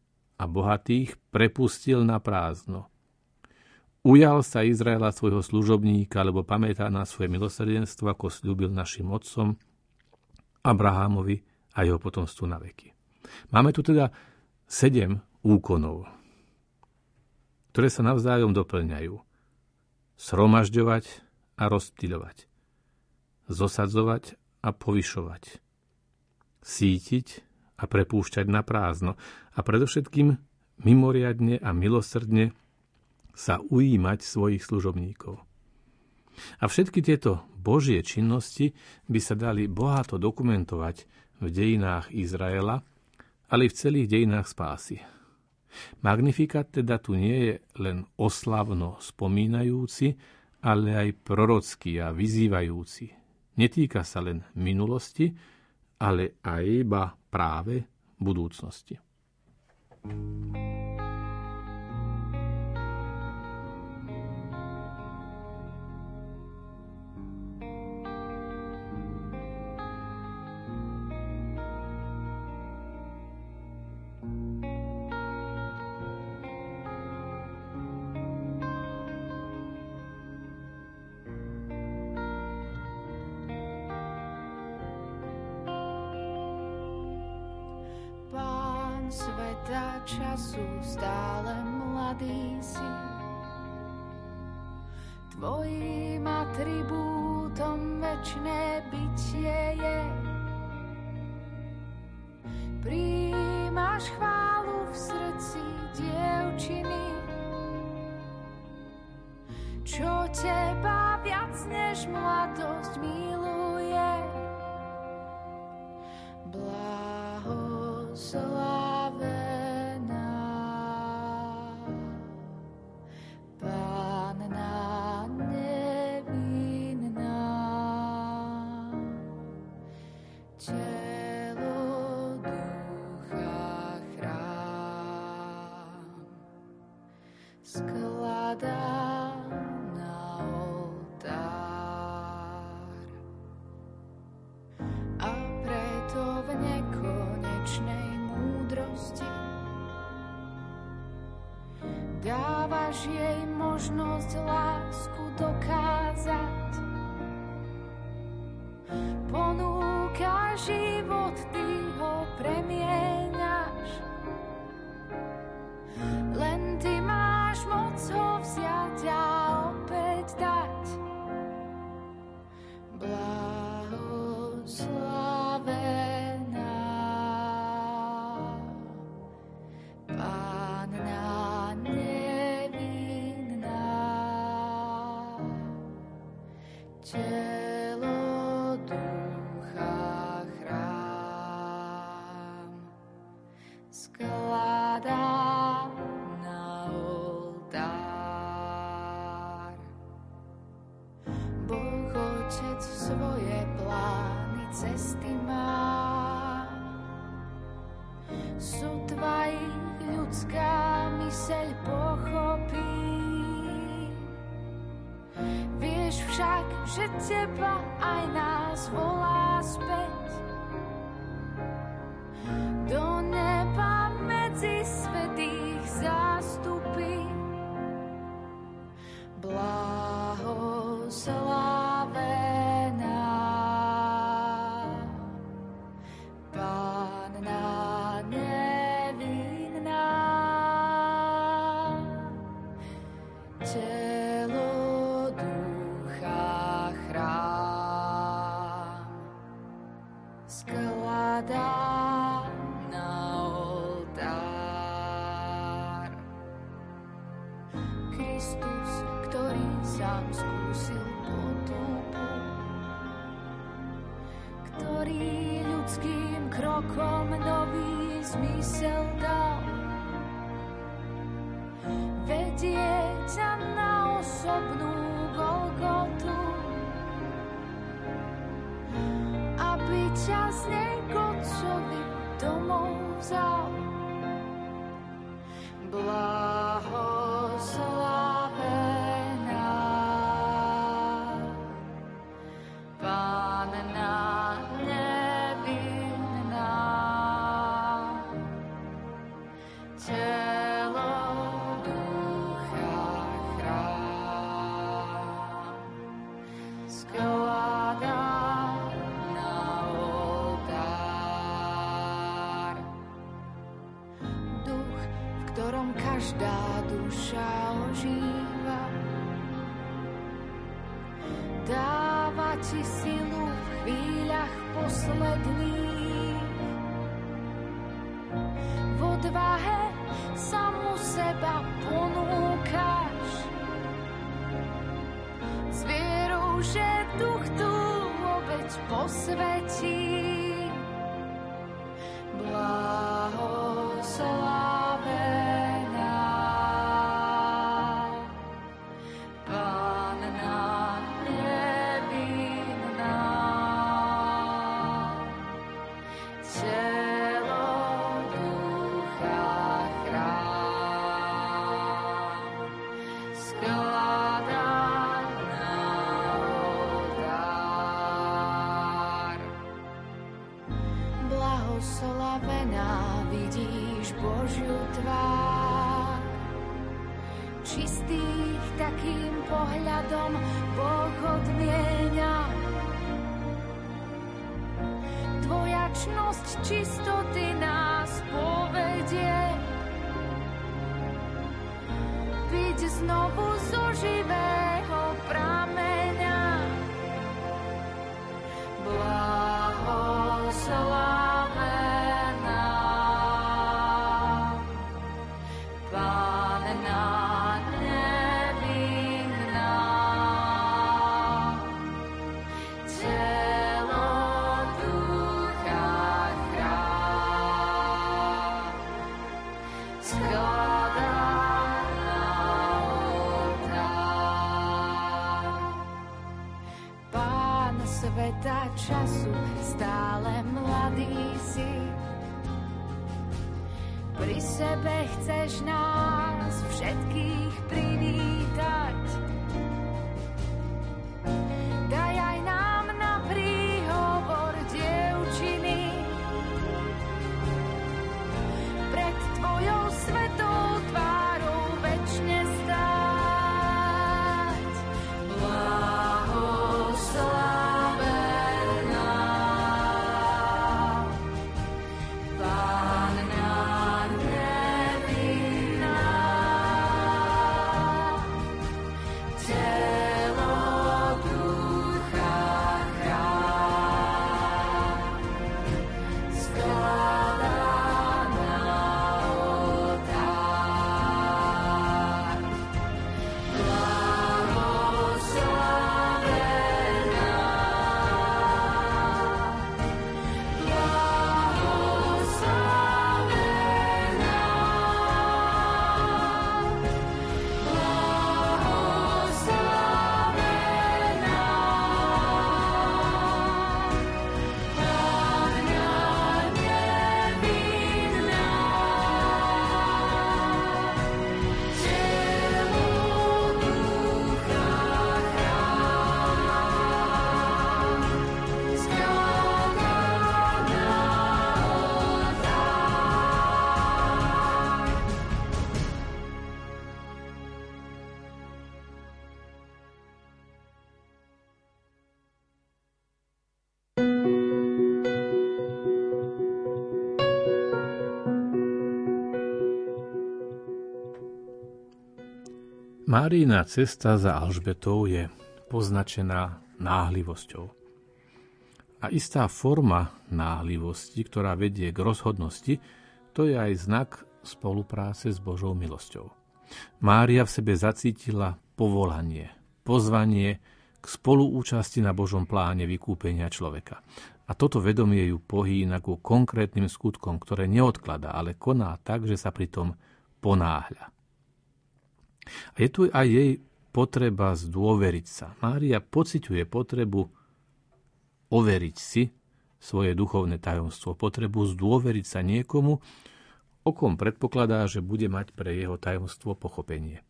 a bohatých prepustil na prázdno. Ujal sa Izraela svojho služobníka, lebo pamätá na svoje milosrdenstvo, ako slúbil našim otcom, Abrahámovi a jeho potomstvu na veky. Máme tu teda sedem úkonov, ktoré sa navzájom doplňajú. Sromažďovať a rozptýľovať. Zosadzovať a povyšovať. Sítiť a prepúšťať na prázdno a predovšetkým mimoriadne a milosrdne sa ujímať svojich služobníkov. A všetky tieto božie činnosti by sa dali bohato dokumentovať v dejinách Izraela, ale i v celých dejinách spásy. Magnifikat teda tu nie je len oslavno spomínajúci, ale aj prorocký a vyzývajúci. Netýka sa len minulosti, ale aj iba práve budúcnosti. thank you krokom nový zmysel dal. Vedie ťa na osobnú Golgotu, aby ťa z nej Godcovi domov vzal. Blahoslavená Márína cesta za Alžbetou je poznačená náhlivosťou. A istá forma náhlivosti, ktorá vedie k rozhodnosti, to je aj znak spolupráce s Božou milosťou. Mária v sebe zacítila povolanie, pozvanie k spoluúčasti na Božom pláne vykúpenia človeka. A toto vedomie ju pohýna ku konkrétnym skutkom, ktoré neodklada, ale koná tak, že sa pritom ponáhľa. A je tu aj jej potreba zdôveriť sa. Mária pociťuje potrebu overiť si svoje duchovné tajomstvo, potrebu zdôveriť sa niekomu, o kom predpokladá, že bude mať pre jeho tajomstvo pochopenie.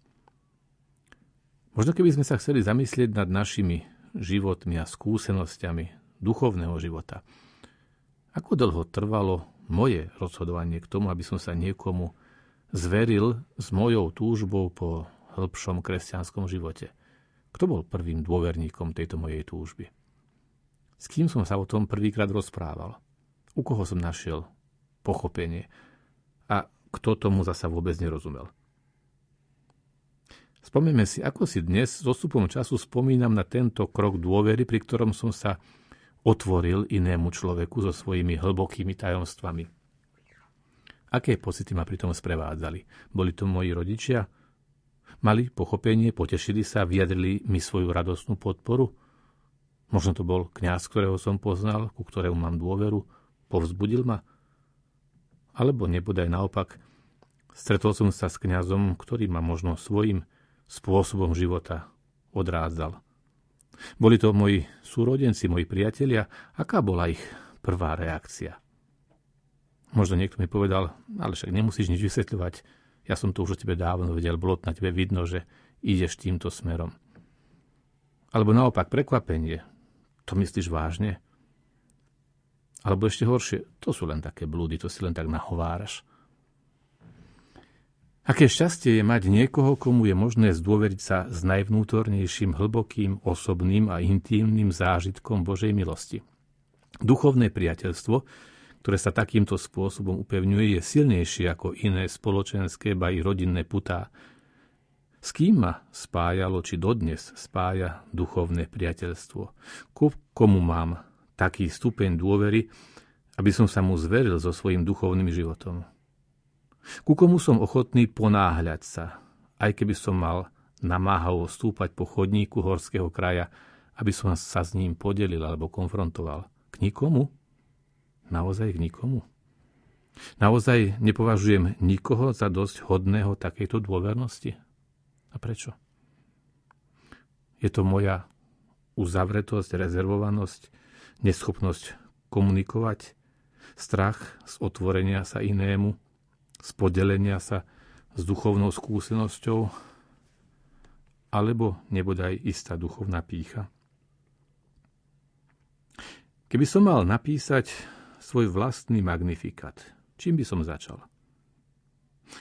Možno keby sme sa chceli zamyslieť nad našimi životmi a skúsenosťami duchovného života. Ako dlho trvalo moje rozhodovanie k tomu, aby som sa niekomu zveril s mojou túžbou po hĺbšom kresťanskom živote? Kto bol prvým dôverníkom tejto mojej túžby? S kým som sa o tom prvýkrát rozprával? U koho som našiel pochopenie? A kto tomu zasa vôbec nerozumel? Spomeňme si, ako si dnes s odstupom času spomínam na tento krok dôvery, pri ktorom som sa otvoril inému človeku so svojimi hlbokými tajomstvami. Aké pocity ma pri tom sprevádzali? Boli to moji rodičia? Mali pochopenie, potešili sa, vyjadrili mi svoju radostnú podporu? Možno to bol kňaz, ktorého som poznal, ku ktorému mám dôveru, povzbudil ma? Alebo nebodaj naopak, stretol som sa s kňazom, ktorý ma možno svojim spôsobom života odrádzal. Boli to moji súrodenci, moji priatelia. Aká bola ich prvá reakcia? Možno niekto mi povedal, ale však nemusíš nič vysvetľovať. Ja som to už o tebe dávno vedel, bolo na tebe vidno, že ideš týmto smerom. Alebo naopak prekvapenie. To myslíš vážne? Alebo ešte horšie, to sú len také blúdy, to si len tak nahováraš. Aké šťastie je mať niekoho, komu je možné zdôveriť sa s najvnútornejším, hlbokým, osobným a intímnym zážitkom Božej milosti. Duchovné priateľstvo, ktoré sa takýmto spôsobom upevňuje, je silnejšie ako iné spoločenské, ba i rodinné putá. S kým ma spájalo, či dodnes spája duchovné priateľstvo? Ku komu mám taký stupeň dôvery, aby som sa mu zveril so svojím duchovným životom? Ku komu som ochotný ponáhľať sa, aj keby som mal namáhavo stúpať po chodníku horského kraja, aby som sa s ním podelil alebo konfrontoval. K nikomu? Naozaj k nikomu? Naozaj nepovažujem nikoho za dosť hodného takejto dôvernosti? A prečo? Je to moja uzavretosť, rezervovanosť, neschopnosť komunikovať, strach z otvorenia sa inému, z podelenia sa s duchovnou skúsenosťou, alebo nebodaj istá duchovná pícha. Keby som mal napísať svoj vlastný magnifikát, čím by som začal?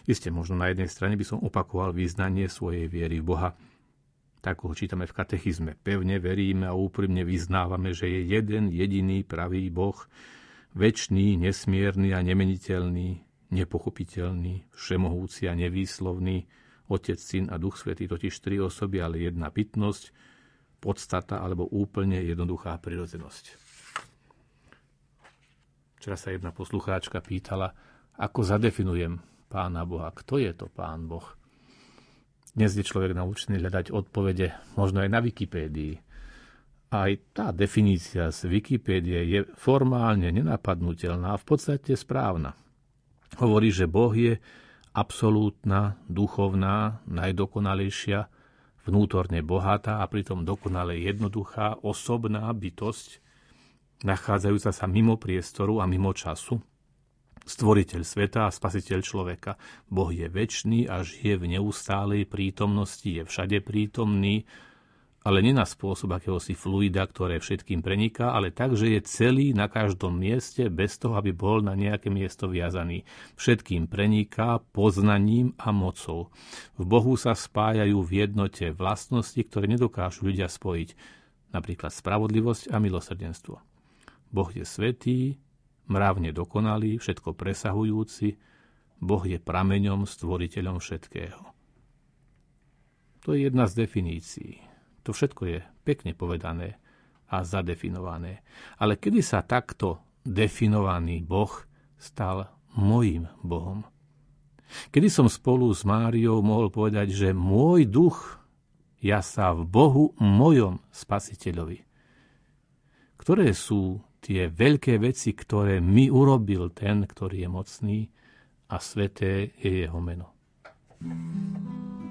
Isté, možno na jednej strane by som opakoval význanie svojej viery v Boha, tak ho čítame v katechizme. Pevne veríme a úprimne vyznávame, že je jeden jediný pravý Boh, väčší, nesmierny a nemeniteľný, nepochopiteľný, všemohúci a nevýslovný, Otec, Syn a Duch Svetý, totiž tri osoby, ale jedna bytnosť, podstata alebo úplne jednoduchá prirodzenosť. Včera sa jedna poslucháčka pýtala, ako zadefinujem Pána Boha, kto je to Pán Boh. Dnes je človek naučený hľadať odpovede možno aj na Wikipédii. Aj tá definícia z Wikipédie je formálne nenapadnutelná a v podstate správna hovorí, že Boh je absolútna, duchovná, najdokonalejšia, vnútorne bohatá a pritom dokonale jednoduchá, osobná bytosť, nachádzajúca sa mimo priestoru a mimo času. Stvoriteľ sveta a spasiteľ človeka. Boh je väčší a žije v neustálej prítomnosti, je všade prítomný, ale nie na spôsob akéhosi fluida, ktoré všetkým preniká, ale tak, že je celý na každom mieste, bez toho, aby bol na nejaké miesto viazaný. Všetkým preniká poznaním a mocou. V Bohu sa spájajú v jednote vlastnosti, ktoré nedokážu ľudia spojiť, napríklad spravodlivosť a milosrdenstvo. Boh je svetý, mravne dokonalý, všetko presahujúci, Boh je prameňom, stvoriteľom všetkého. To je jedna z definícií. To všetko je pekne povedané a zadefinované. Ale kedy sa takto definovaný Boh stal mojim Bohom? Kedy som spolu s Máriou mohol povedať, že môj duch ja sa v Bohu mojom spasiteľovi. Ktoré sú tie veľké veci, ktoré mi urobil ten, ktorý je mocný a sveté je jeho meno. Anielský hlas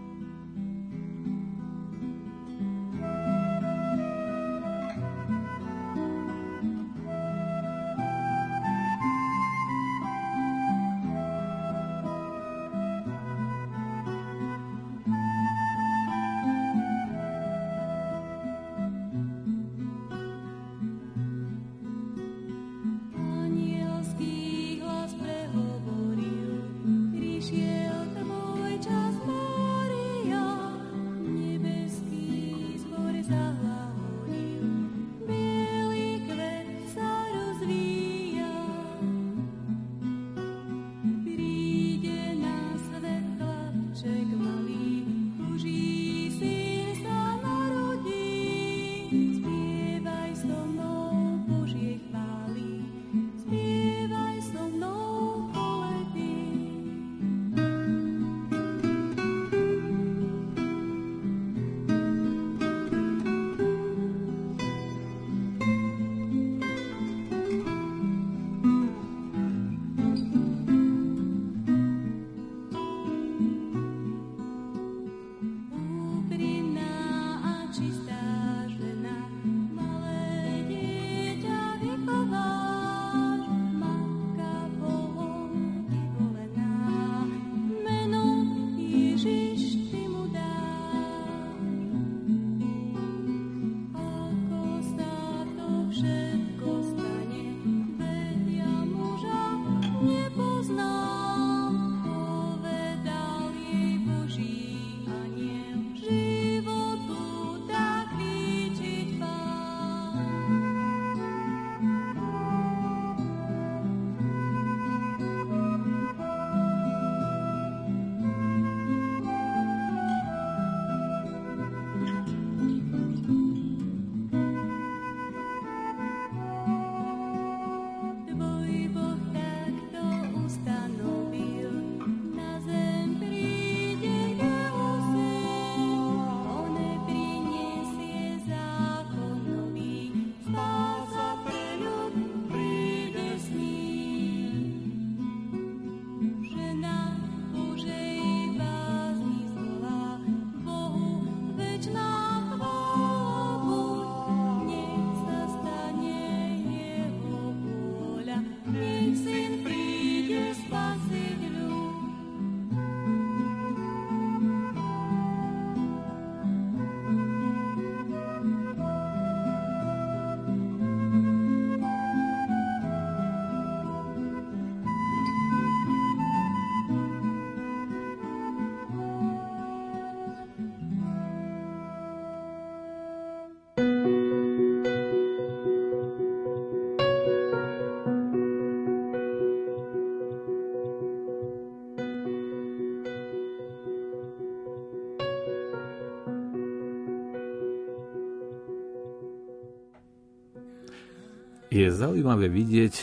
Zaujímavé vidieť,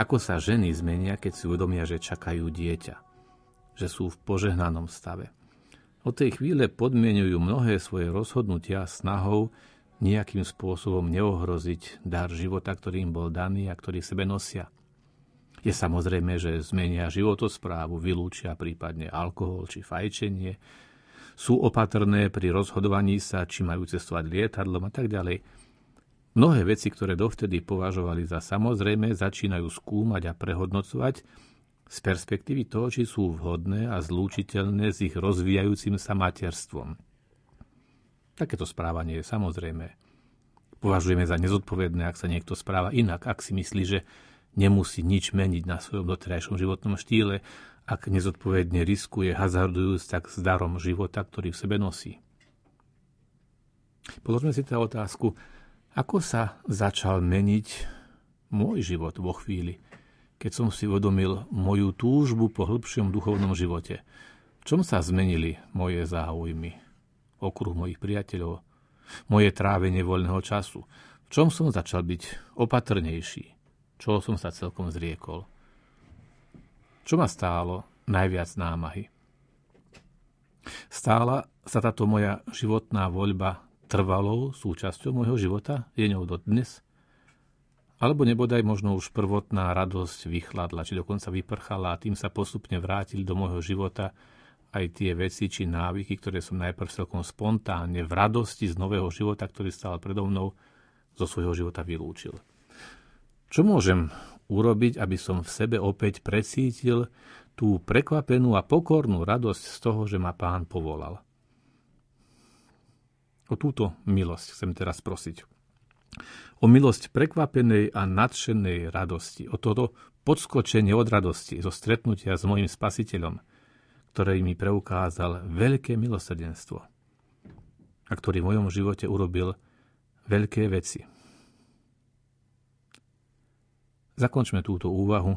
ako sa ženy zmenia, keď si uvedomia, že čakajú dieťa, že sú v požehnanom stave. Od tej chvíle podmienujú mnohé svoje rozhodnutia snahou nejakým spôsobom neohroziť dar života, ktorý im bol daný a ktorý sebe nosia. Je samozrejme, že zmenia životosprávu, vylúčia prípadne alkohol či fajčenie, sú opatrné pri rozhodovaní sa, či majú cestovať lietadlom a tak ďalej – Mnohé veci, ktoré dovtedy považovali za samozrejme, začínajú skúmať a prehodnocovať z perspektívy toho, či sú vhodné a zlúčiteľné s ich rozvíjajúcim sa materstvom. Takéto správanie je samozrejme. Považujeme za nezodpovedné, ak sa niekto správa inak, ak si myslí, že nemusí nič meniť na svojom doterajšom životnom štýle, ak nezodpovedne riskuje hazardujúc tak s darom života, ktorý v sebe nosí. Položme si teda otázku, ako sa začal meniť môj život vo chvíli, keď som si uvedomil moju túžbu po hĺbšom duchovnom živote? V čom sa zmenili moje záujmy, okruh mojich priateľov, moje trávenie voľného času? V čom som začal byť opatrnejší? Čoho som sa celkom zriekol? Čo ma stálo najviac námahy? Stála sa táto moja životná voľba trvalou súčasťou môjho života? Je ňou dodnes? Alebo nebodaj možno už prvotná radosť vychladla, či dokonca vyprchala a tým sa postupne vrátili do môjho života aj tie veci či návyky, ktoré som najprv celkom spontánne v radosti z nového života, ktorý stál predo mnou, zo svojho života vylúčil. Čo môžem urobiť, aby som v sebe opäť precítil tú prekvapenú a pokornú radosť z toho, že ma pán povolal? O túto milosť chcem teraz prosiť. O milosť prekvapenej a nadšenej radosti. O toto podskočenie od radosti zo stretnutia s mojim spasiteľom, ktorý mi preukázal veľké milosrdenstvo a ktorý v mojom živote urobil veľké veci. Zakončme túto úvahu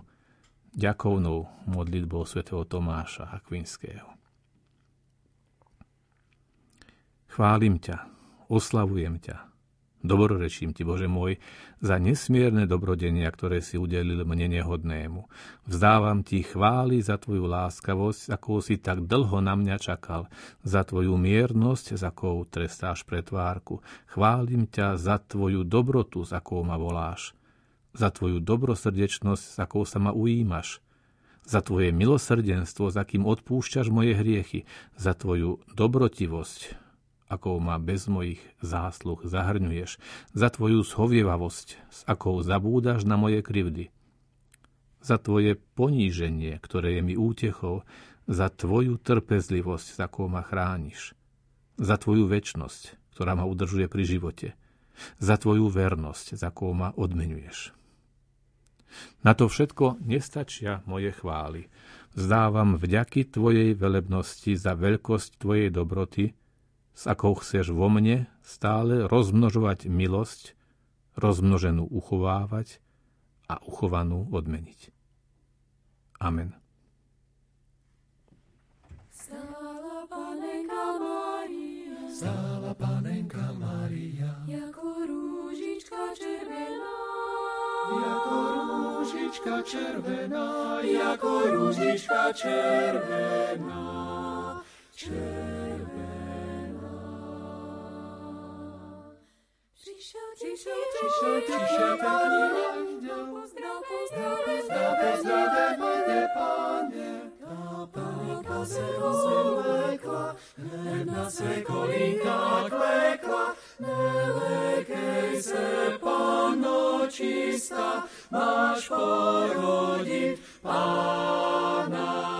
ďakovnou modlitbou svätého Tomáša Akvinského. Chválim ťa, oslavujem ťa, dobrorečím ti, Bože môj, za nesmierne dobrodenia, ktoré si udelil mne nehodnému. Vzdávam ti chváli za tvoju láskavosť, ako si tak dlho na mňa čakal, za tvoju miernosť, za akou trestáš pretvárku. Chválim ťa za tvoju dobrotu, za akou ma voláš, za tvoju dobrosrdečnosť, za akou sa ma ujímaš, za tvoje milosrdenstvo, za kým odpúšťaš moje hriechy, za tvoju dobrotivosť, akou ma bez mojich zásluh zahrňuješ, za tvoju schovievavosť, s akou zabúdaš na moje krivdy, za tvoje poníženie, ktoré je mi útechou, za tvoju trpezlivosť, s akou ma chrániš, za tvoju väčnosť, ktorá ma udržuje pri živote, za tvoju vernosť, za akou ma odmenuješ. Na to všetko nestačia moje chvály. Zdávam vďaky Tvojej velebnosti za veľkosť Tvojej dobroty, s akou chceš vo mne stále rozmnožovať milosť, rozmnoženú uchovávať a uchovanú odmeniť. Amen. Stála panenka Mária, stála panenka Mária, jako rúžička červená, jako rúžička červená, jako rúžička červená, červená. Přišel, přišel, přišel, přišel pozdrav, pozdrav, pozdrav, páně. Se rozvlekla, hned na své kolínka klekla, nelekej se, pano čistá, máš porodit pána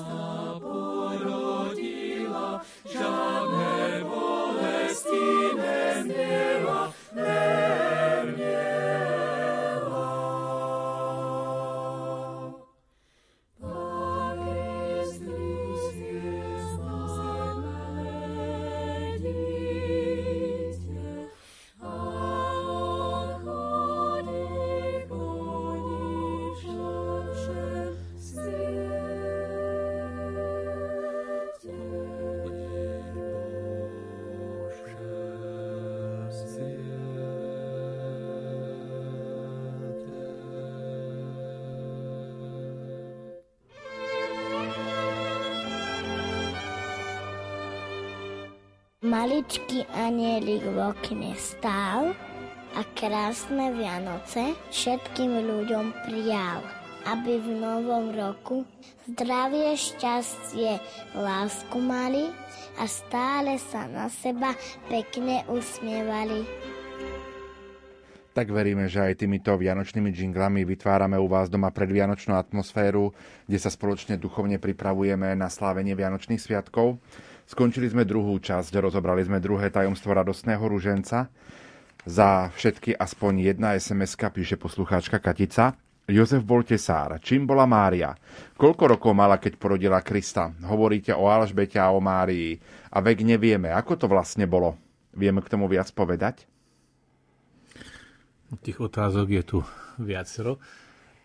Sapo. Maličký anielik v okne stál a krásne Vianoce všetkým ľuďom prijal, aby v novom roku zdravie, šťastie, lásku mali a stále sa na seba pekne usmievali. Tak veríme, že aj týmito vianočnými džinglami vytvárame u vás doma predvianočnú atmosféru, kde sa spoločne duchovne pripravujeme na slávenie Vianočných sviatkov. Skončili sme druhú časť, rozobrali sme druhé tajomstvo radostného ruženca. Za všetky aspoň jedna sms píše poslucháčka Katica. Jozef bol tesár. Čím bola Mária? Koľko rokov mala, keď porodila Krista? Hovoríte o Alžbete a o Márii. A vek nevieme. Ako to vlastne bolo? Vieme k tomu viac povedať? Tých otázok je tu viacero.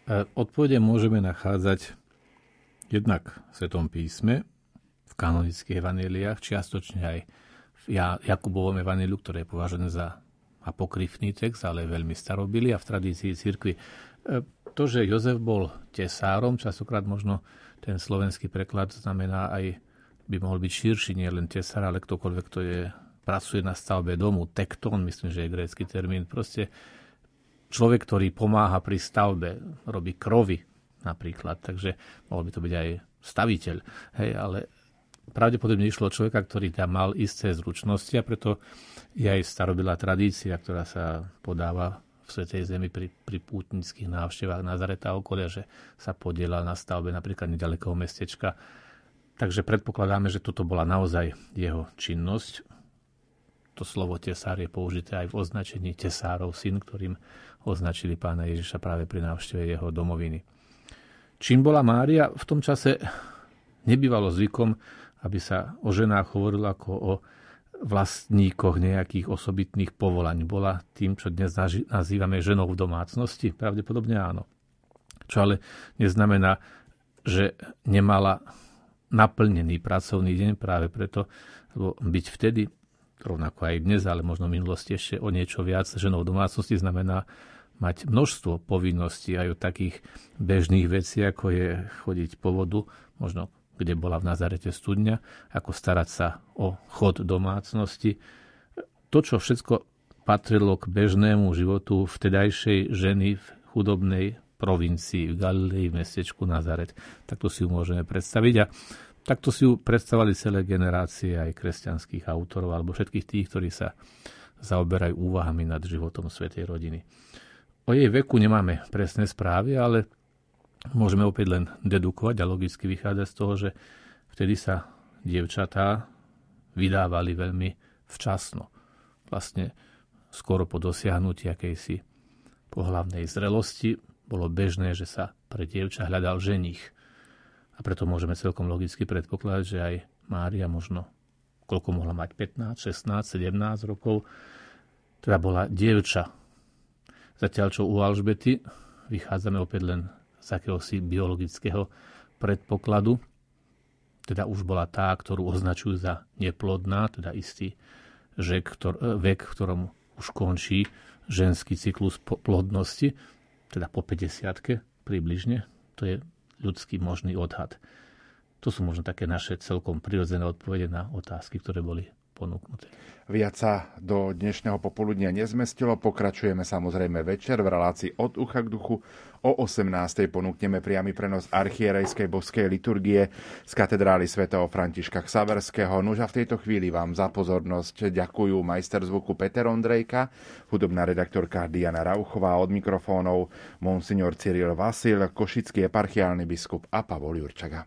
E, odpovede môžeme nachádzať jednak v Svetom písme, kanonických evaneliách, čiastočne aj v Jakubovom evaneliu, ktoré je považené za apokryfný text, ale veľmi starobilý a v tradícii cirkvi. E, to, že Jozef bol tesárom, častokrát možno ten slovenský preklad znamená aj, by mohol byť širší, nie len tesár, ale ktokoľvek, kto je, pracuje na stavbe domu, tekton, myslím, že je grécky termín, proste človek, ktorý pomáha pri stavbe, robí krovy napríklad, takže mohol by to byť aj staviteľ, hej, ale pravdepodobne išlo človeka, ktorý tam mal isté zručnosti a preto je aj starobilá tradícia, ktorá sa podáva v Svetej Zemi pri, pri pútnických návštevách Nazareta a okolia, že sa podielal na stavbe napríklad nedalekého mestečka. Takže predpokladáme, že toto bola naozaj jeho činnosť. To slovo tesár je použité aj v označení tesárov syn, ktorým označili pána Ježiša práve pri návšteve jeho domoviny. Čím bola Mária? V tom čase nebývalo zvykom aby sa o ženách hovorilo ako o vlastníkoch nejakých osobitných povolaní. Bola tým, čo dnes nazývame ženou v domácnosti? Pravdepodobne áno. Čo ale neznamená, že nemala naplnený pracovný deň práve preto, lebo byť vtedy, rovnako aj dnes, ale možno v minulosti ešte o niečo viac ženou v domácnosti znamená mať množstvo povinností aj o takých bežných vecí, ako je chodiť po vodu, možno kde bola v Nazarete studňa, ako starať sa o chod domácnosti. To, čo všetko patrilo k bežnému životu vtedajšej ženy v chudobnej provincii v Galilei, v mestečku Nazaret. Takto si ju môžeme predstaviť a takto si ju predstavali celé generácie aj kresťanských autorov alebo všetkých tých, ktorí sa zaoberajú úvahami nad životom Svetej rodiny. O jej veku nemáme presné správy, ale môžeme opäť len dedukovať a logicky vychádzať z toho, že vtedy sa dievčatá vydávali veľmi včasno. Vlastne skoro po dosiahnutí akejsi pohlavnej zrelosti bolo bežné, že sa pre dievča hľadal ženich. A preto môžeme celkom logicky predpokladať, že aj Mária možno koľko mohla mať, 15, 16, 17 rokov, teda bola dievča. Zatiaľ čo u Alžbety vychádzame opäť len z akéhosi biologického predpokladu, teda už bola tá, ktorú označujú za neplodná, teda istý žek, ktor, vek, v ktorom už končí ženský cyklus plodnosti, teda po 50 približne, to je ľudský možný odhad. To sú možno také naše celkom prirodzené odpovede na otázky, ktoré boli ponúknuté. Viac sa do dnešného popoludnia nezmestilo. Pokračujeme samozrejme večer v relácii od ucha k duchu. O 18. ponúkneme priamy prenos archierejskej boskej liturgie z katedrály svätého Františka Ksaverského. Nož a v tejto chvíli vám za pozornosť ďakujú majster zvuku Peter Ondrejka, hudobná redaktorka Diana Rauchová od mikrofónov, monsignor Cyril Vasil, košický eparchiálny biskup a Pavol Jurčaga.